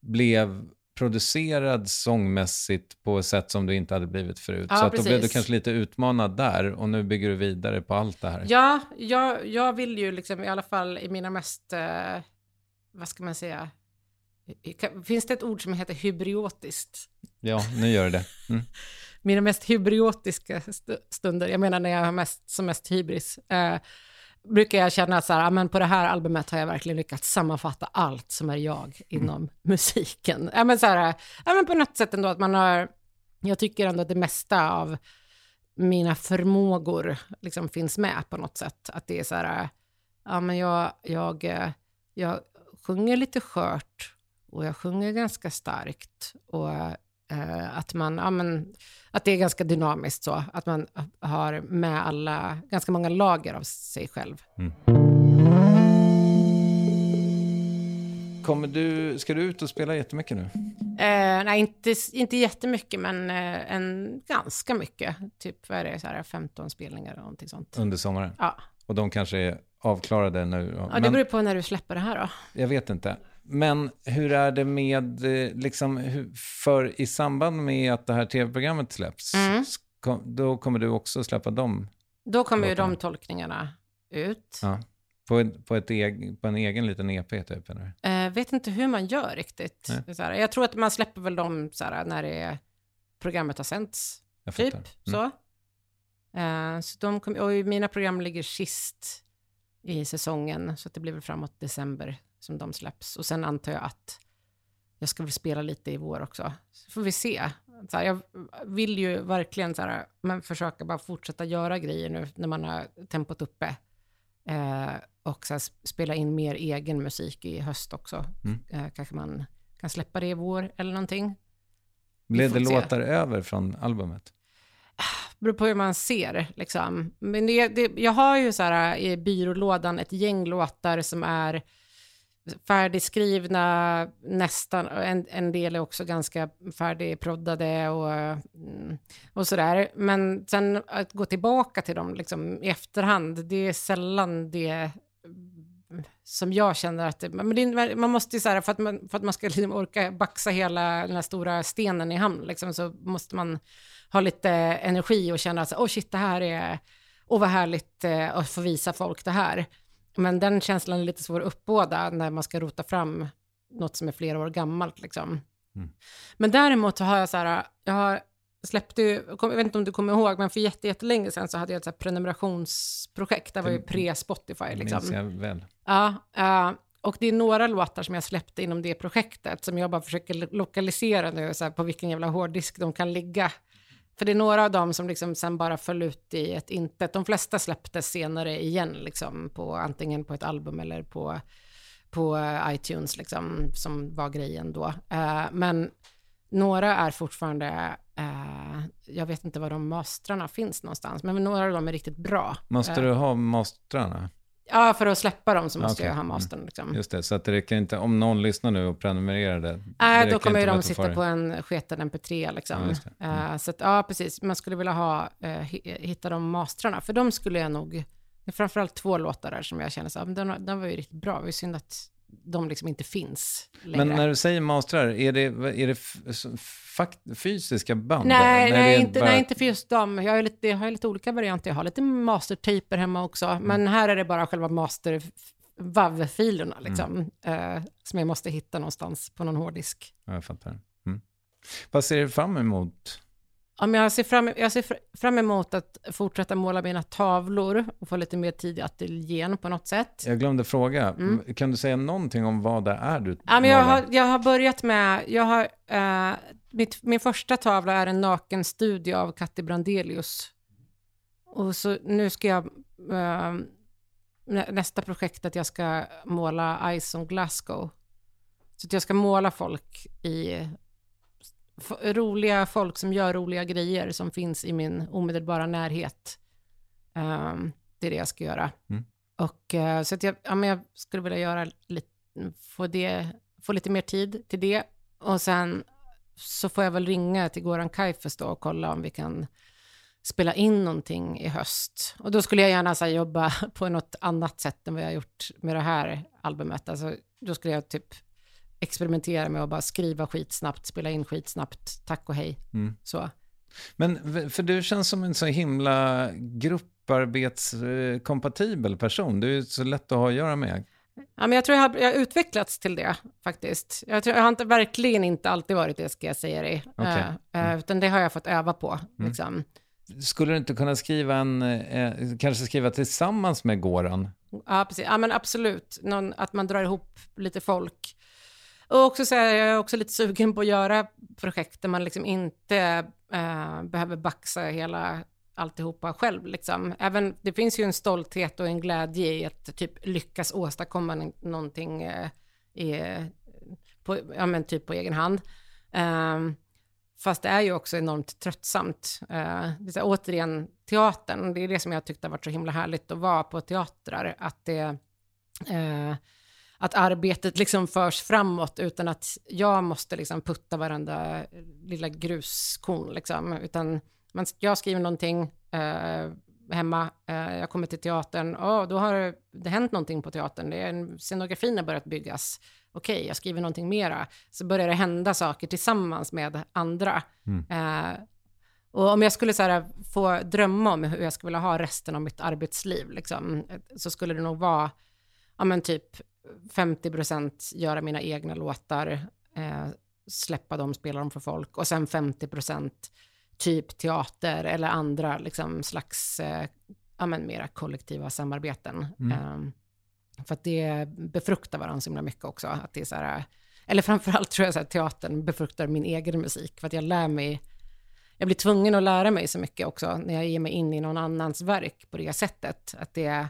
blev producerad sångmässigt på ett sätt som du inte hade blivit förut. Ja, så att då blev du kanske lite utmanad där och nu bygger du vidare på allt det här. Ja, jag, jag vill ju liksom i alla fall i mina mest, eh, vad ska man säga, finns det ett ord som heter hybriotiskt? Ja, nu gör det. Mm. Mina mest hybriotiska stu- stunder, jag menar när jag har mest, som mest hybris, eh, brukar jag känna att så här, "Ja, men på det här albumet har jag verkligen lyckats sammanfatta allt som är jag inom musiken. Ja, men så här, ja, men på något sätt ändå att man har, jag tycker ändå att det mesta av mina förmågor liksom finns med på något sätt. Att det är så här, ja men jag, jag, eh, jag sjunger lite skört och jag sjunger ganska starkt. Och att man, ja men, att det är ganska dynamiskt så, att man har med alla, ganska många lager av sig själv. Kommer du, ska du ut och spela jättemycket nu? Eh, nej, inte, inte jättemycket, men eh, en, ganska mycket. Typ, vad är det, så här 15 spelningar eller någonting sånt. Under sommaren? Ja. Och de kanske är avklarade nu? ja, det beror på när du släpper det här då. jag vet inte. Men hur är det med, eh, liksom, för i samband med att det här tv-programmet släpps, Mm. då kommer du också släppa dem Då kommer ju de tolkningarna ut. Ja. På, på, ett eg, på en egen liten EP typ? Eller? Eh, vet inte hur man gör riktigt. Nej. Så här, jag tror att man släpper väl dem så här, när det programmet har sänts, Jag typ. fattar. Så. Mm. Eh, så de kom, och mina program ligger sist i säsongen, så att det blir väl framåt december som de släpps. Och sen antar jag att jag ska väl spela lite i vår också. Så får vi se. Så här, jag vill ju verkligen så här, men försöka bara fortsätta göra grejer nu när man har tempot uppe. Eh, och så här, sp- spela in mer egen musik i höst också. Mm. Eh, kanske man kan släppa det i vår eller någonting. Blev det se. låtar över från albumet? beror på hur man ser, liksom. Men det, det, jag har ju så här i byrålådan ett gäng låtar som är färdigskrivna nästan, en, en del är också ganska färdigproddade och, mm, och sådär. Men sen att gå tillbaka till dem liksom, i efterhand, det är sällan det mm, som jag känner att det, men det, man måste så här, för att man, för att man ska liksom orka baxa hela den här stora stenen i hamn, liksom, så måste man ha lite energi och känna att, åh oh shit, det här är, och vad härligt eh, att få visa folk det här. Men den känslan är lite svår att uppbåda när man ska rota fram något som är flera år gammalt. Liksom. Mm. Men däremot har jag så här, jag har släppte ju, jag vet inte om du kommer ihåg, men för jättelänge sedan så hade jag ett så prenumerationsprojekt, det var ju pre-Spotify. Liksom. minns jag väl. Ja, uh, och det är några låtar som jag släppte inom det projektet som jag bara försöker lokalisera nu, så här, på vilken jävla hårddisk de kan ligga. För det är några av dem som liksom sen bara föll ut i ett intet. De flesta släpptes senare igen, liksom, på, antingen på ett album eller på, på iTunes, liksom, som var grejen då. Uh, men några är fortfarande, uh, jag vet inte var de mastrarna finns någonstans, men några av dem är riktigt bra. Måste uh, du ha mastrarna? Ja, för att släppa dem så måste okay. jag ha mastern. Mm. Liksom. Just det, så att det räcker inte, om någon lyssnar nu och prenumererar det. Nej, äh, då kommer ju de sitta på en sketen MP3 liksom. Ja, mm. uh, så att, ja, precis. Man skulle vilja ha, uh, hitta de mastrarna, för de skulle jag nog, det är framförallt två låtar där som jag känner så här, de, de var ju riktigt bra. Det var synd att de liksom inte finns längre. Men när du säger mastrar, är det, är det fysiska band? Nej, nej, inte, bara... nej, inte för just dem. Jag har lite, jag har lite olika varianter. Jag har lite mastertaper hemma också, mm. men här är det bara själva master WAV-filerna liksom, mm. eh, som jag måste hitta någonstans på någon hårddisk. Ja, jag fattar. Mm. Vad ser du fram emot Ja, men jag, ser fram, jag ser fram emot att fortsätta måla mina tavlor och få lite mer tid i ateljén på något sätt. Jag glömde fråga, mm. kan du säga någonting om vad det är du ja, men jag, har, jag har börjat med, jag har, uh, mitt, min första tavla är en naken studie av Katti Brandelius. Och så nu ska jag, uh, nästa projekt att jag ska måla Ice on Glasgow. Så att jag ska måla folk i roliga folk som gör roliga grejer som finns i min omedelbara närhet. Um, det är det jag ska göra. Mm. Och uh, så att jag, ja, men jag skulle vilja göra lite, få, det, få lite mer tid till det. Och sen så får jag väl ringa till Goran Kaifes då och kolla om vi kan spela in någonting i höst. Och då skulle jag gärna så här, jobba på något annat sätt än vad jag har gjort med det här albumet. Alltså, då skulle jag typ experimentera med att bara skriva skitsnabbt, spela in skitsnabbt, tack och hej. Mm. Så. Men för du känns som en så himla grupparbetskompatibel person. Du är så lätt att ha att göra med. Ja, men jag tror jag har, jag har utvecklats till det faktiskt. Jag, tror, jag har inte, verkligen inte alltid varit det, ska jag säga dig. Okay. Uh, mm. utan det har jag fått öva på. Mm. Liksom. Skulle du inte kunna skriva en, eh, kanske skriva tillsammans med Goran? Ja, precis. Ja, men absolut. Någon, att man drar ihop lite folk och också så här, jag är också lite sugen på att göra projekt där man liksom inte eh, behöver baxa hela alltihopa själv. Liksom. Även, det finns ju en stolthet och en glädje i att typ lyckas åstadkomma någonting eh, i, på, ja, men typ på egen hand. Eh, fast det är ju också enormt tröttsamt. Eh, det är återigen, teatern, det är det som jag tyckte har varit så himla härligt att vara på teatrar, att det eh, att arbetet liksom förs framåt utan att jag måste liksom putta varenda lilla gruskorn. Liksom. Utan man, jag skriver någonting eh, hemma, eh, jag kommer till teatern, och då har det hänt någonting på teatern. Det är en, scenografin har börjat byggas. Okej, okay, jag skriver någonting mera. Så börjar det hända saker tillsammans med andra. Mm. Eh, och om jag skulle så här, få drömma om hur jag skulle vilja ha resten av mitt arbetsliv, liksom, så skulle det nog vara ja, men typ 50 procent göra mina egna låtar, eh, släppa dem, spela dem för folk och sen 50 procent typ teater eller andra liksom slags, eh, ja men mera kollektiva samarbeten. Mm. Eh, för att det befruktar varandra så himla mycket också. Att det är så här, eller framförallt tror jag att teatern befruktar min egen musik, för att jag lär mig, jag blir tvungen att lära mig så mycket också när jag ger mig in i någon annans verk på det sättet. Att det är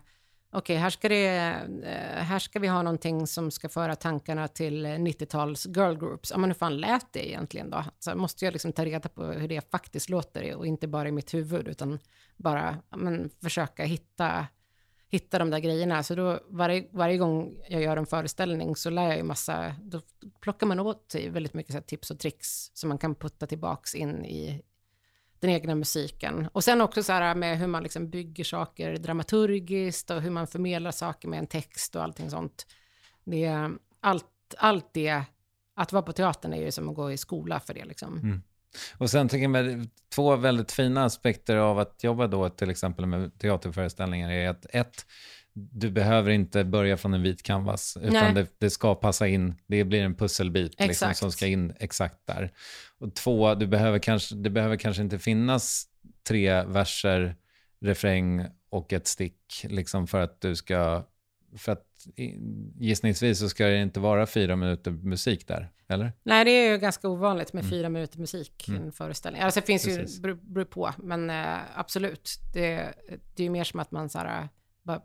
okej, här, ska eh, här ska vi ha någonting som ska föra tankarna till 90-tals girlgroups. Ja, men hur fan lät det egentligen då? Så måste jag liksom ta reda på hur det faktiskt låter och inte bara i mitt huvud, utan bara men, försöka hitta, hitta de där grejerna. Så då varje, varje gång jag gör en föreställning så lär jag ju massa, då plockar man åt sig väldigt mycket så här tips och tricks som man kan putta tillbaks in i den egna musiken. Och sen också så här med hur man liksom bygger saker dramaturgiskt och hur man förmedlar saker med en text och allting sånt. Det allt, allt det, att vara på teatern är ju som att gå i skola för det liksom. Mm. Och sen tycker jag två väldigt fina aspekter av att jobba då till exempel med teaterföreställningar är att ett, du behöver inte börja från en vit canvas, utan det, det, ska passa in, det blir en pusselbit liksom, som ska in exakt där. Och två, du behöver kanske, det behöver kanske inte finnas tre verser, refräng och ett stick liksom för att du ska för att gissningsvis så ska det inte vara fyra minuter musik där, eller? Nej, det är ju ganska ovanligt med mm. fyra minuter musik i mm. en föreställning. Alltså det finns Precis. ju, beror på, men eh, absolut. Det, det är ju mer som att man så här, bara eh,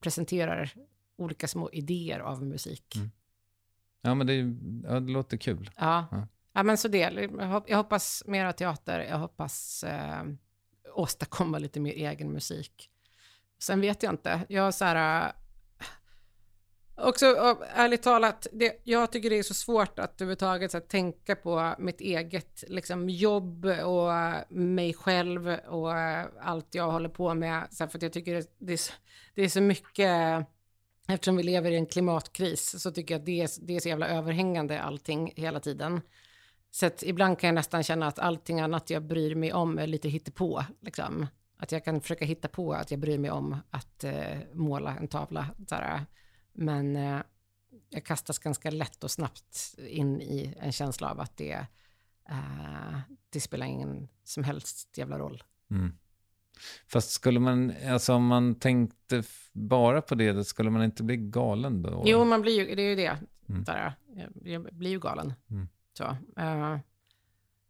presenterar olika små idéer av musik. Mm. Ja, men det, ja, det låter kul. Ja. ja. ja, men så det. Jag hoppas mera teater, jag hoppas eh, åstadkomma lite mer egen musik. Sen vet jag inte, jag så här, Också ärligt talat, det, jag tycker det är så svårt att överhuvudtaget så, tänka på mitt eget liksom, jobb och eh, mig själv och eh, allt jag håller på med. Så, för att jag tycker det, det, är, det är så mycket, eh, eftersom vi lever i en klimatkris, så tycker jag att det är, det är så jävla överhängande allting hela tiden. Så att ibland kan jag nästan känna att allting annat jag bryr mig om är lite hittepå. Liksom. Att jag kan försöka hitta på att jag bryr mig om att uh, måla en tavla. Såhär, men eh, jag kastas ganska lätt och snabbt in i en känsla av att det, eh, det spelar ingen som helst jävla roll. Mm. Fast skulle man, alltså om man tänkte bara på det, då skulle man inte bli galen då? Jo, man blir ju, det är ju det. Mm. Där, jag, jag blir ju galen. Mm. Så, uh,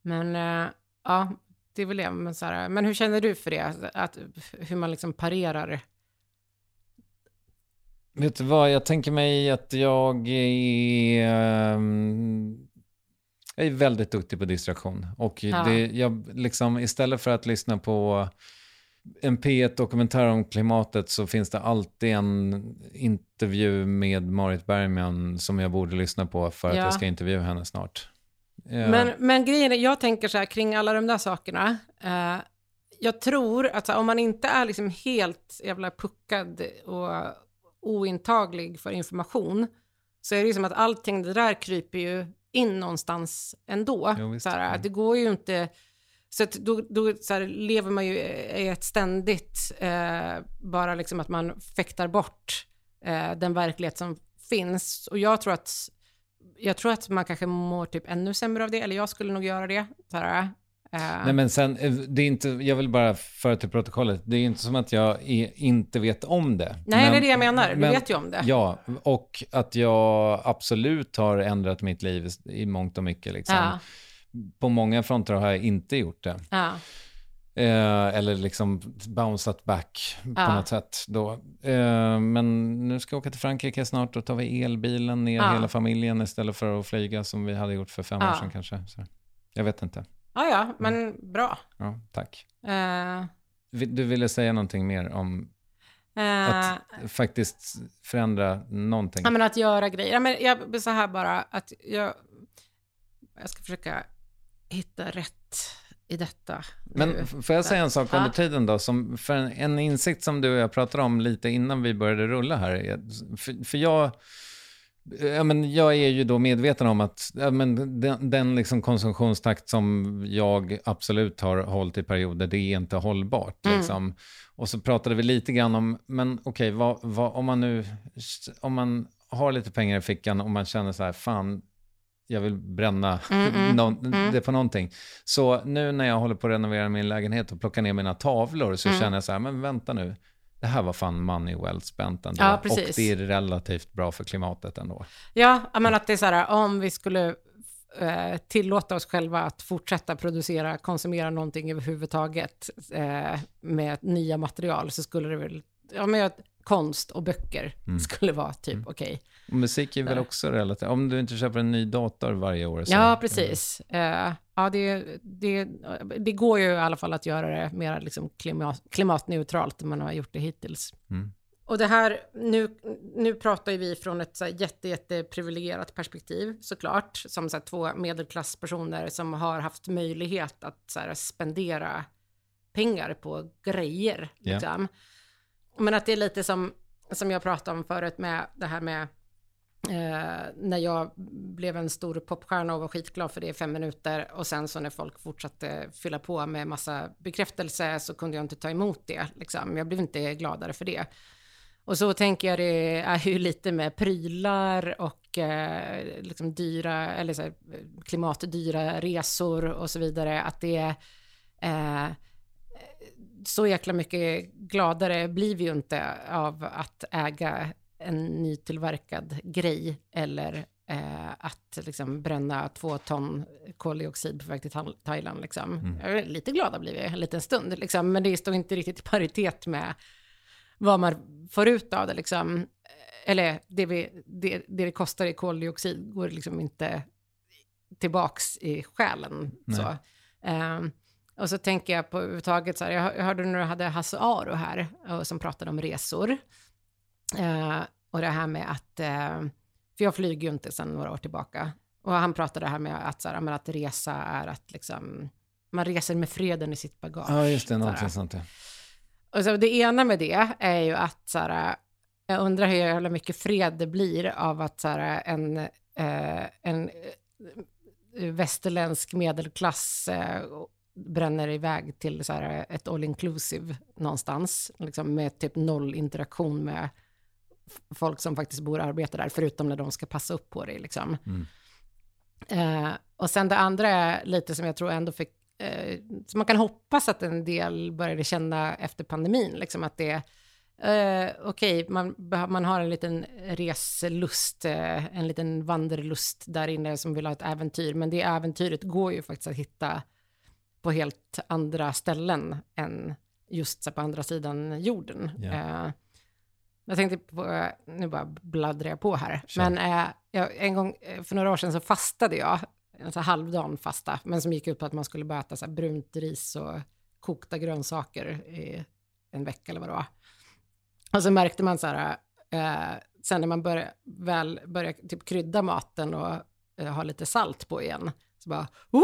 men uh, ja, det är väl det. Men, så här, men hur känner du för det? Att, hur man liksom parerar Vet du vad, jag tänker mig att jag är... Um, jag är väldigt duktig på distraktion. Och ja. det, jag, liksom, istället för att lyssna på en P1-dokumentär om klimatet så finns det alltid en intervju med Marit Bergman som jag borde lyssna på för att ja. jag ska intervjua henne snart. Ja. Men, men grejen är, jag tänker så här kring alla de där sakerna. Eh, jag tror att här, om man inte är liksom helt jävla puckad och ointaglig för information så är det ju som att allting det där kryper ju in någonstans ändå. Jo, så här, det går ju inte... Så att då, då så här, lever man ju i ett ständigt, eh, bara liksom att man fäktar bort eh, den verklighet som finns. Och jag tror att jag tror att man kanske mår typ ännu sämre av det, eller jag skulle nog göra det. Så här, Uh. Nej men sen, eh, det är inte, jag vill bara föra till protokollet, det är inte som att jag är, inte vet om det. Nej, men, det är det jag menar, du men, vet ju om det. Ja, och att jag absolut har ändrat mitt liv i mångt och mycket. Liksom. Uh. På många fronter har jag inte gjort det. Uh. Eh, eller liksom bounceat back på något sätt då. Eh, men nu ska jag åka till Frankrike snart, och tar vi elbilen ner hela familjen istället för att flyga som vi hade gjort för fem år sedan kanske. Så, jag vet inte. Ja, ja, men mm. bra. Ja, tack. Uh, du ville säga någonting mer om uh, att faktiskt förändra någonting? Ja, men att göra grejer. Ja, men jag, så här bara, att jag, jag ska försöka hitta rätt i detta. Men nu. får jag säga en sak under tiden då, som för en, en, insikt som du och jag pratade om lite innan vi började rulla här. För, för jag Ja, men jag är ju då medveten om att ja, men den, den liksom konsumtionstakt som jag absolut har hållit i perioder, det är inte hållbart. Mm. Liksom. Och så pratade vi lite grann om, men okej, okay, om man nu, om man har lite pengar i fickan och man känner så här, fan, jag vill bränna mm, mm, någon, mm. det på någonting. Så nu när jag håller på att renovera min lägenhet och plocka ner mina tavlor så mm. känner jag så här, men vänta nu, det här var fan money well spent ändå. Ja, och det är relativt bra för klimatet ändå. Ja, men att det är så här, om vi skulle eh, tillåta oss själva att fortsätta producera, konsumera någonting överhuvudtaget eh, med nya material så skulle det väl, ja men konst och böcker mm. skulle vara typ mm. okej. Okay. Musik är väl också relativt, om du inte köper en ny dator varje år. Så, ja, precis. Uh, ja, det, det, det går ju i alla fall att göra det mer liksom klimat, klimatneutralt än man har gjort det hittills. Mm. och det här, nu, nu pratar vi från ett så här jätte, jätte privilegierat perspektiv såklart, som så här två medelklasspersoner som har haft möjlighet att så här, spendera pengar på grejer. Liksom. Men att det är lite som, som jag pratade om förut med det här med eh, när jag blev en stor popstjärna och var skitglad för det i fem minuter och sen så när folk fortsatte fylla på med massa bekräftelse så kunde jag inte ta emot det. Liksom. Jag blev inte gladare för det. Och så tänker jag det är ju lite med prylar och eh, liksom dyra, eller så här, klimatdyra resor och så vidare, att det är eh, så jäkla mycket gladare blir vi ju inte av att äga en nytillverkad grej eller eh, att liksom bränna två ton koldioxid på väg till Tha- Thailand. Liksom. Jag är Lite glada blir vi en liten stund, liksom, men det står inte riktigt i paritet med vad man får ut av det. Liksom. Eller det, vi, det, det det kostar i koldioxid går liksom inte tillbaks i själen. Nej. Så. Ehm, och så tänker jag på överhuvudtaget, så här, jag, jag hörde när du hade Hasse Aro här, och, som pratade om resor. Eh, och det här med att, eh, för jag flyger ju inte sedan några år tillbaka. Och han pratade det här med att, så här, att resa är att liksom, man reser med freden i sitt bagage. Ja, just det, någonting sånt där. Och så det ena med det är ju att så här, jag undrar hur jävla mycket fred det blir av att så här, en, eh, en eh, västerländsk medelklass eh, bränner iväg till så här, ett all inclusive någonstans, liksom med typ noll interaktion med folk som faktiskt bor och arbetar där, förutom när de ska passa upp på det. Liksom. Mm. Eh, och sen det andra är lite som jag tror ändå fick, eh, som man kan hoppas att en del började känna efter pandemin, liksom att det eh, okej, man, behö- man har en liten reselust, eh, en liten vanderlust där inne som vill ha ett äventyr, men det äventyret går ju faktiskt att hitta på helt andra ställen än just på andra sidan jorden. Ja. Eh, jag tänkte på, nu bara bladdrar jag på här, Kör. men eh, jag, en gång eh, för några år sedan så fastade jag, en så halvdan fasta, men som gick ut på att man skulle bara äta så brunt ris och kokta grönsaker i en vecka eller vad det var. Och så märkte man så här, eh, sen när man började, väl började typ krydda maten och eh, ha lite salt på igen, så bara, uh,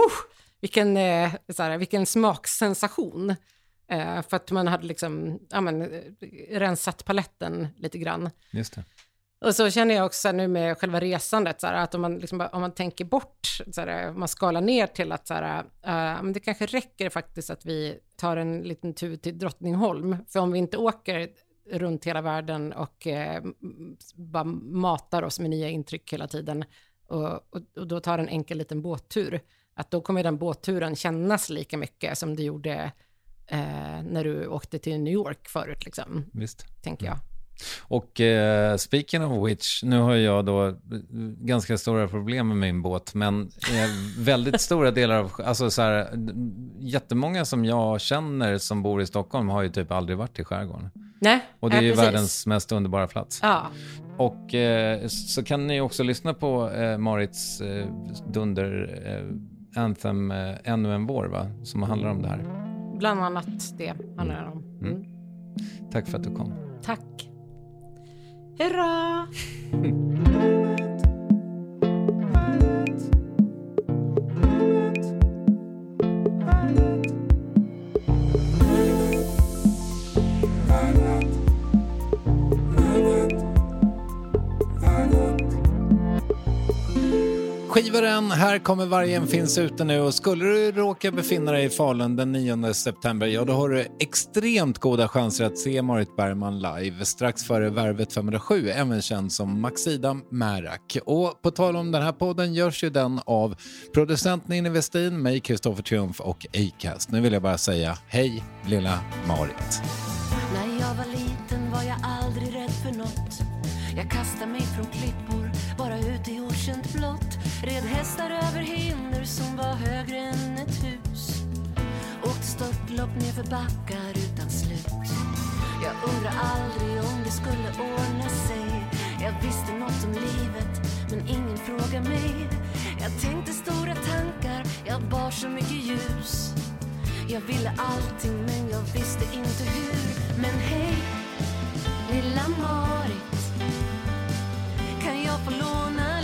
vilken, eh, så här, vilken smaksensation. Eh, för att man hade liksom, ja men, eh, rensat paletten lite grann. Just det. Och så känner jag också nu med själva resandet, så här, att om man, liksom, om man tänker bort, så här, man skalar ner till att så här, men det kanske räcker faktiskt att vi tar en liten tur till Drottningholm. För om vi inte åker runt hela världen och m- bara matar oss med nya intryck hela tiden och, och, och då tar en enkel liten båttur, att då kommer den båtturen kännas lika mycket som det gjorde eh, när du åkte till New York förut, liksom, Visst. tänker jag. Och eh, speaking of which, nu har jag då eh, ganska stora problem med min båt, men eh, väldigt stora delar av, alltså så här, jättemånga som jag känner som bor i Stockholm har ju typ aldrig varit i skärgården. Nej, Och det är ju precis. världens mest underbara plats. Ja, Och eh, så kan ni också lyssna på eh, Marits eh, dunder eh, Anthem eh, Ännu en vår, va? Som handlar om det här. Bland annat det handlar det om. Mm. Tack för att du kom. Tack. Hurra! Skivaren, här kommer vargen finns ute nu och skulle du råka befinna dig i Falun den 9 september, ja då har du extremt goda chanser att se Marit Bergman live strax före Värvet 507, även känd som Maxida Märak. Och på tal om den här podden görs ju den av producent Ninni Westin, mig Kristoffer Triumf och Acast. Nu vill jag bara säga hej lilla Marit. När jag var liten var jag aldrig rädd för något Jag kastade mig från klippor, Red hästar över hinder som var högre än ett hus. Åkte störtlopp nerför backar utan slut. Jag undrar aldrig om det skulle ordna sig. Jag visste något om livet, men ingen frågade mig. Jag tänkte stora tankar, jag bar så mycket ljus. Jag ville allting men jag visste inte hur. Men hej, Lilla Marit. Kan jag få låna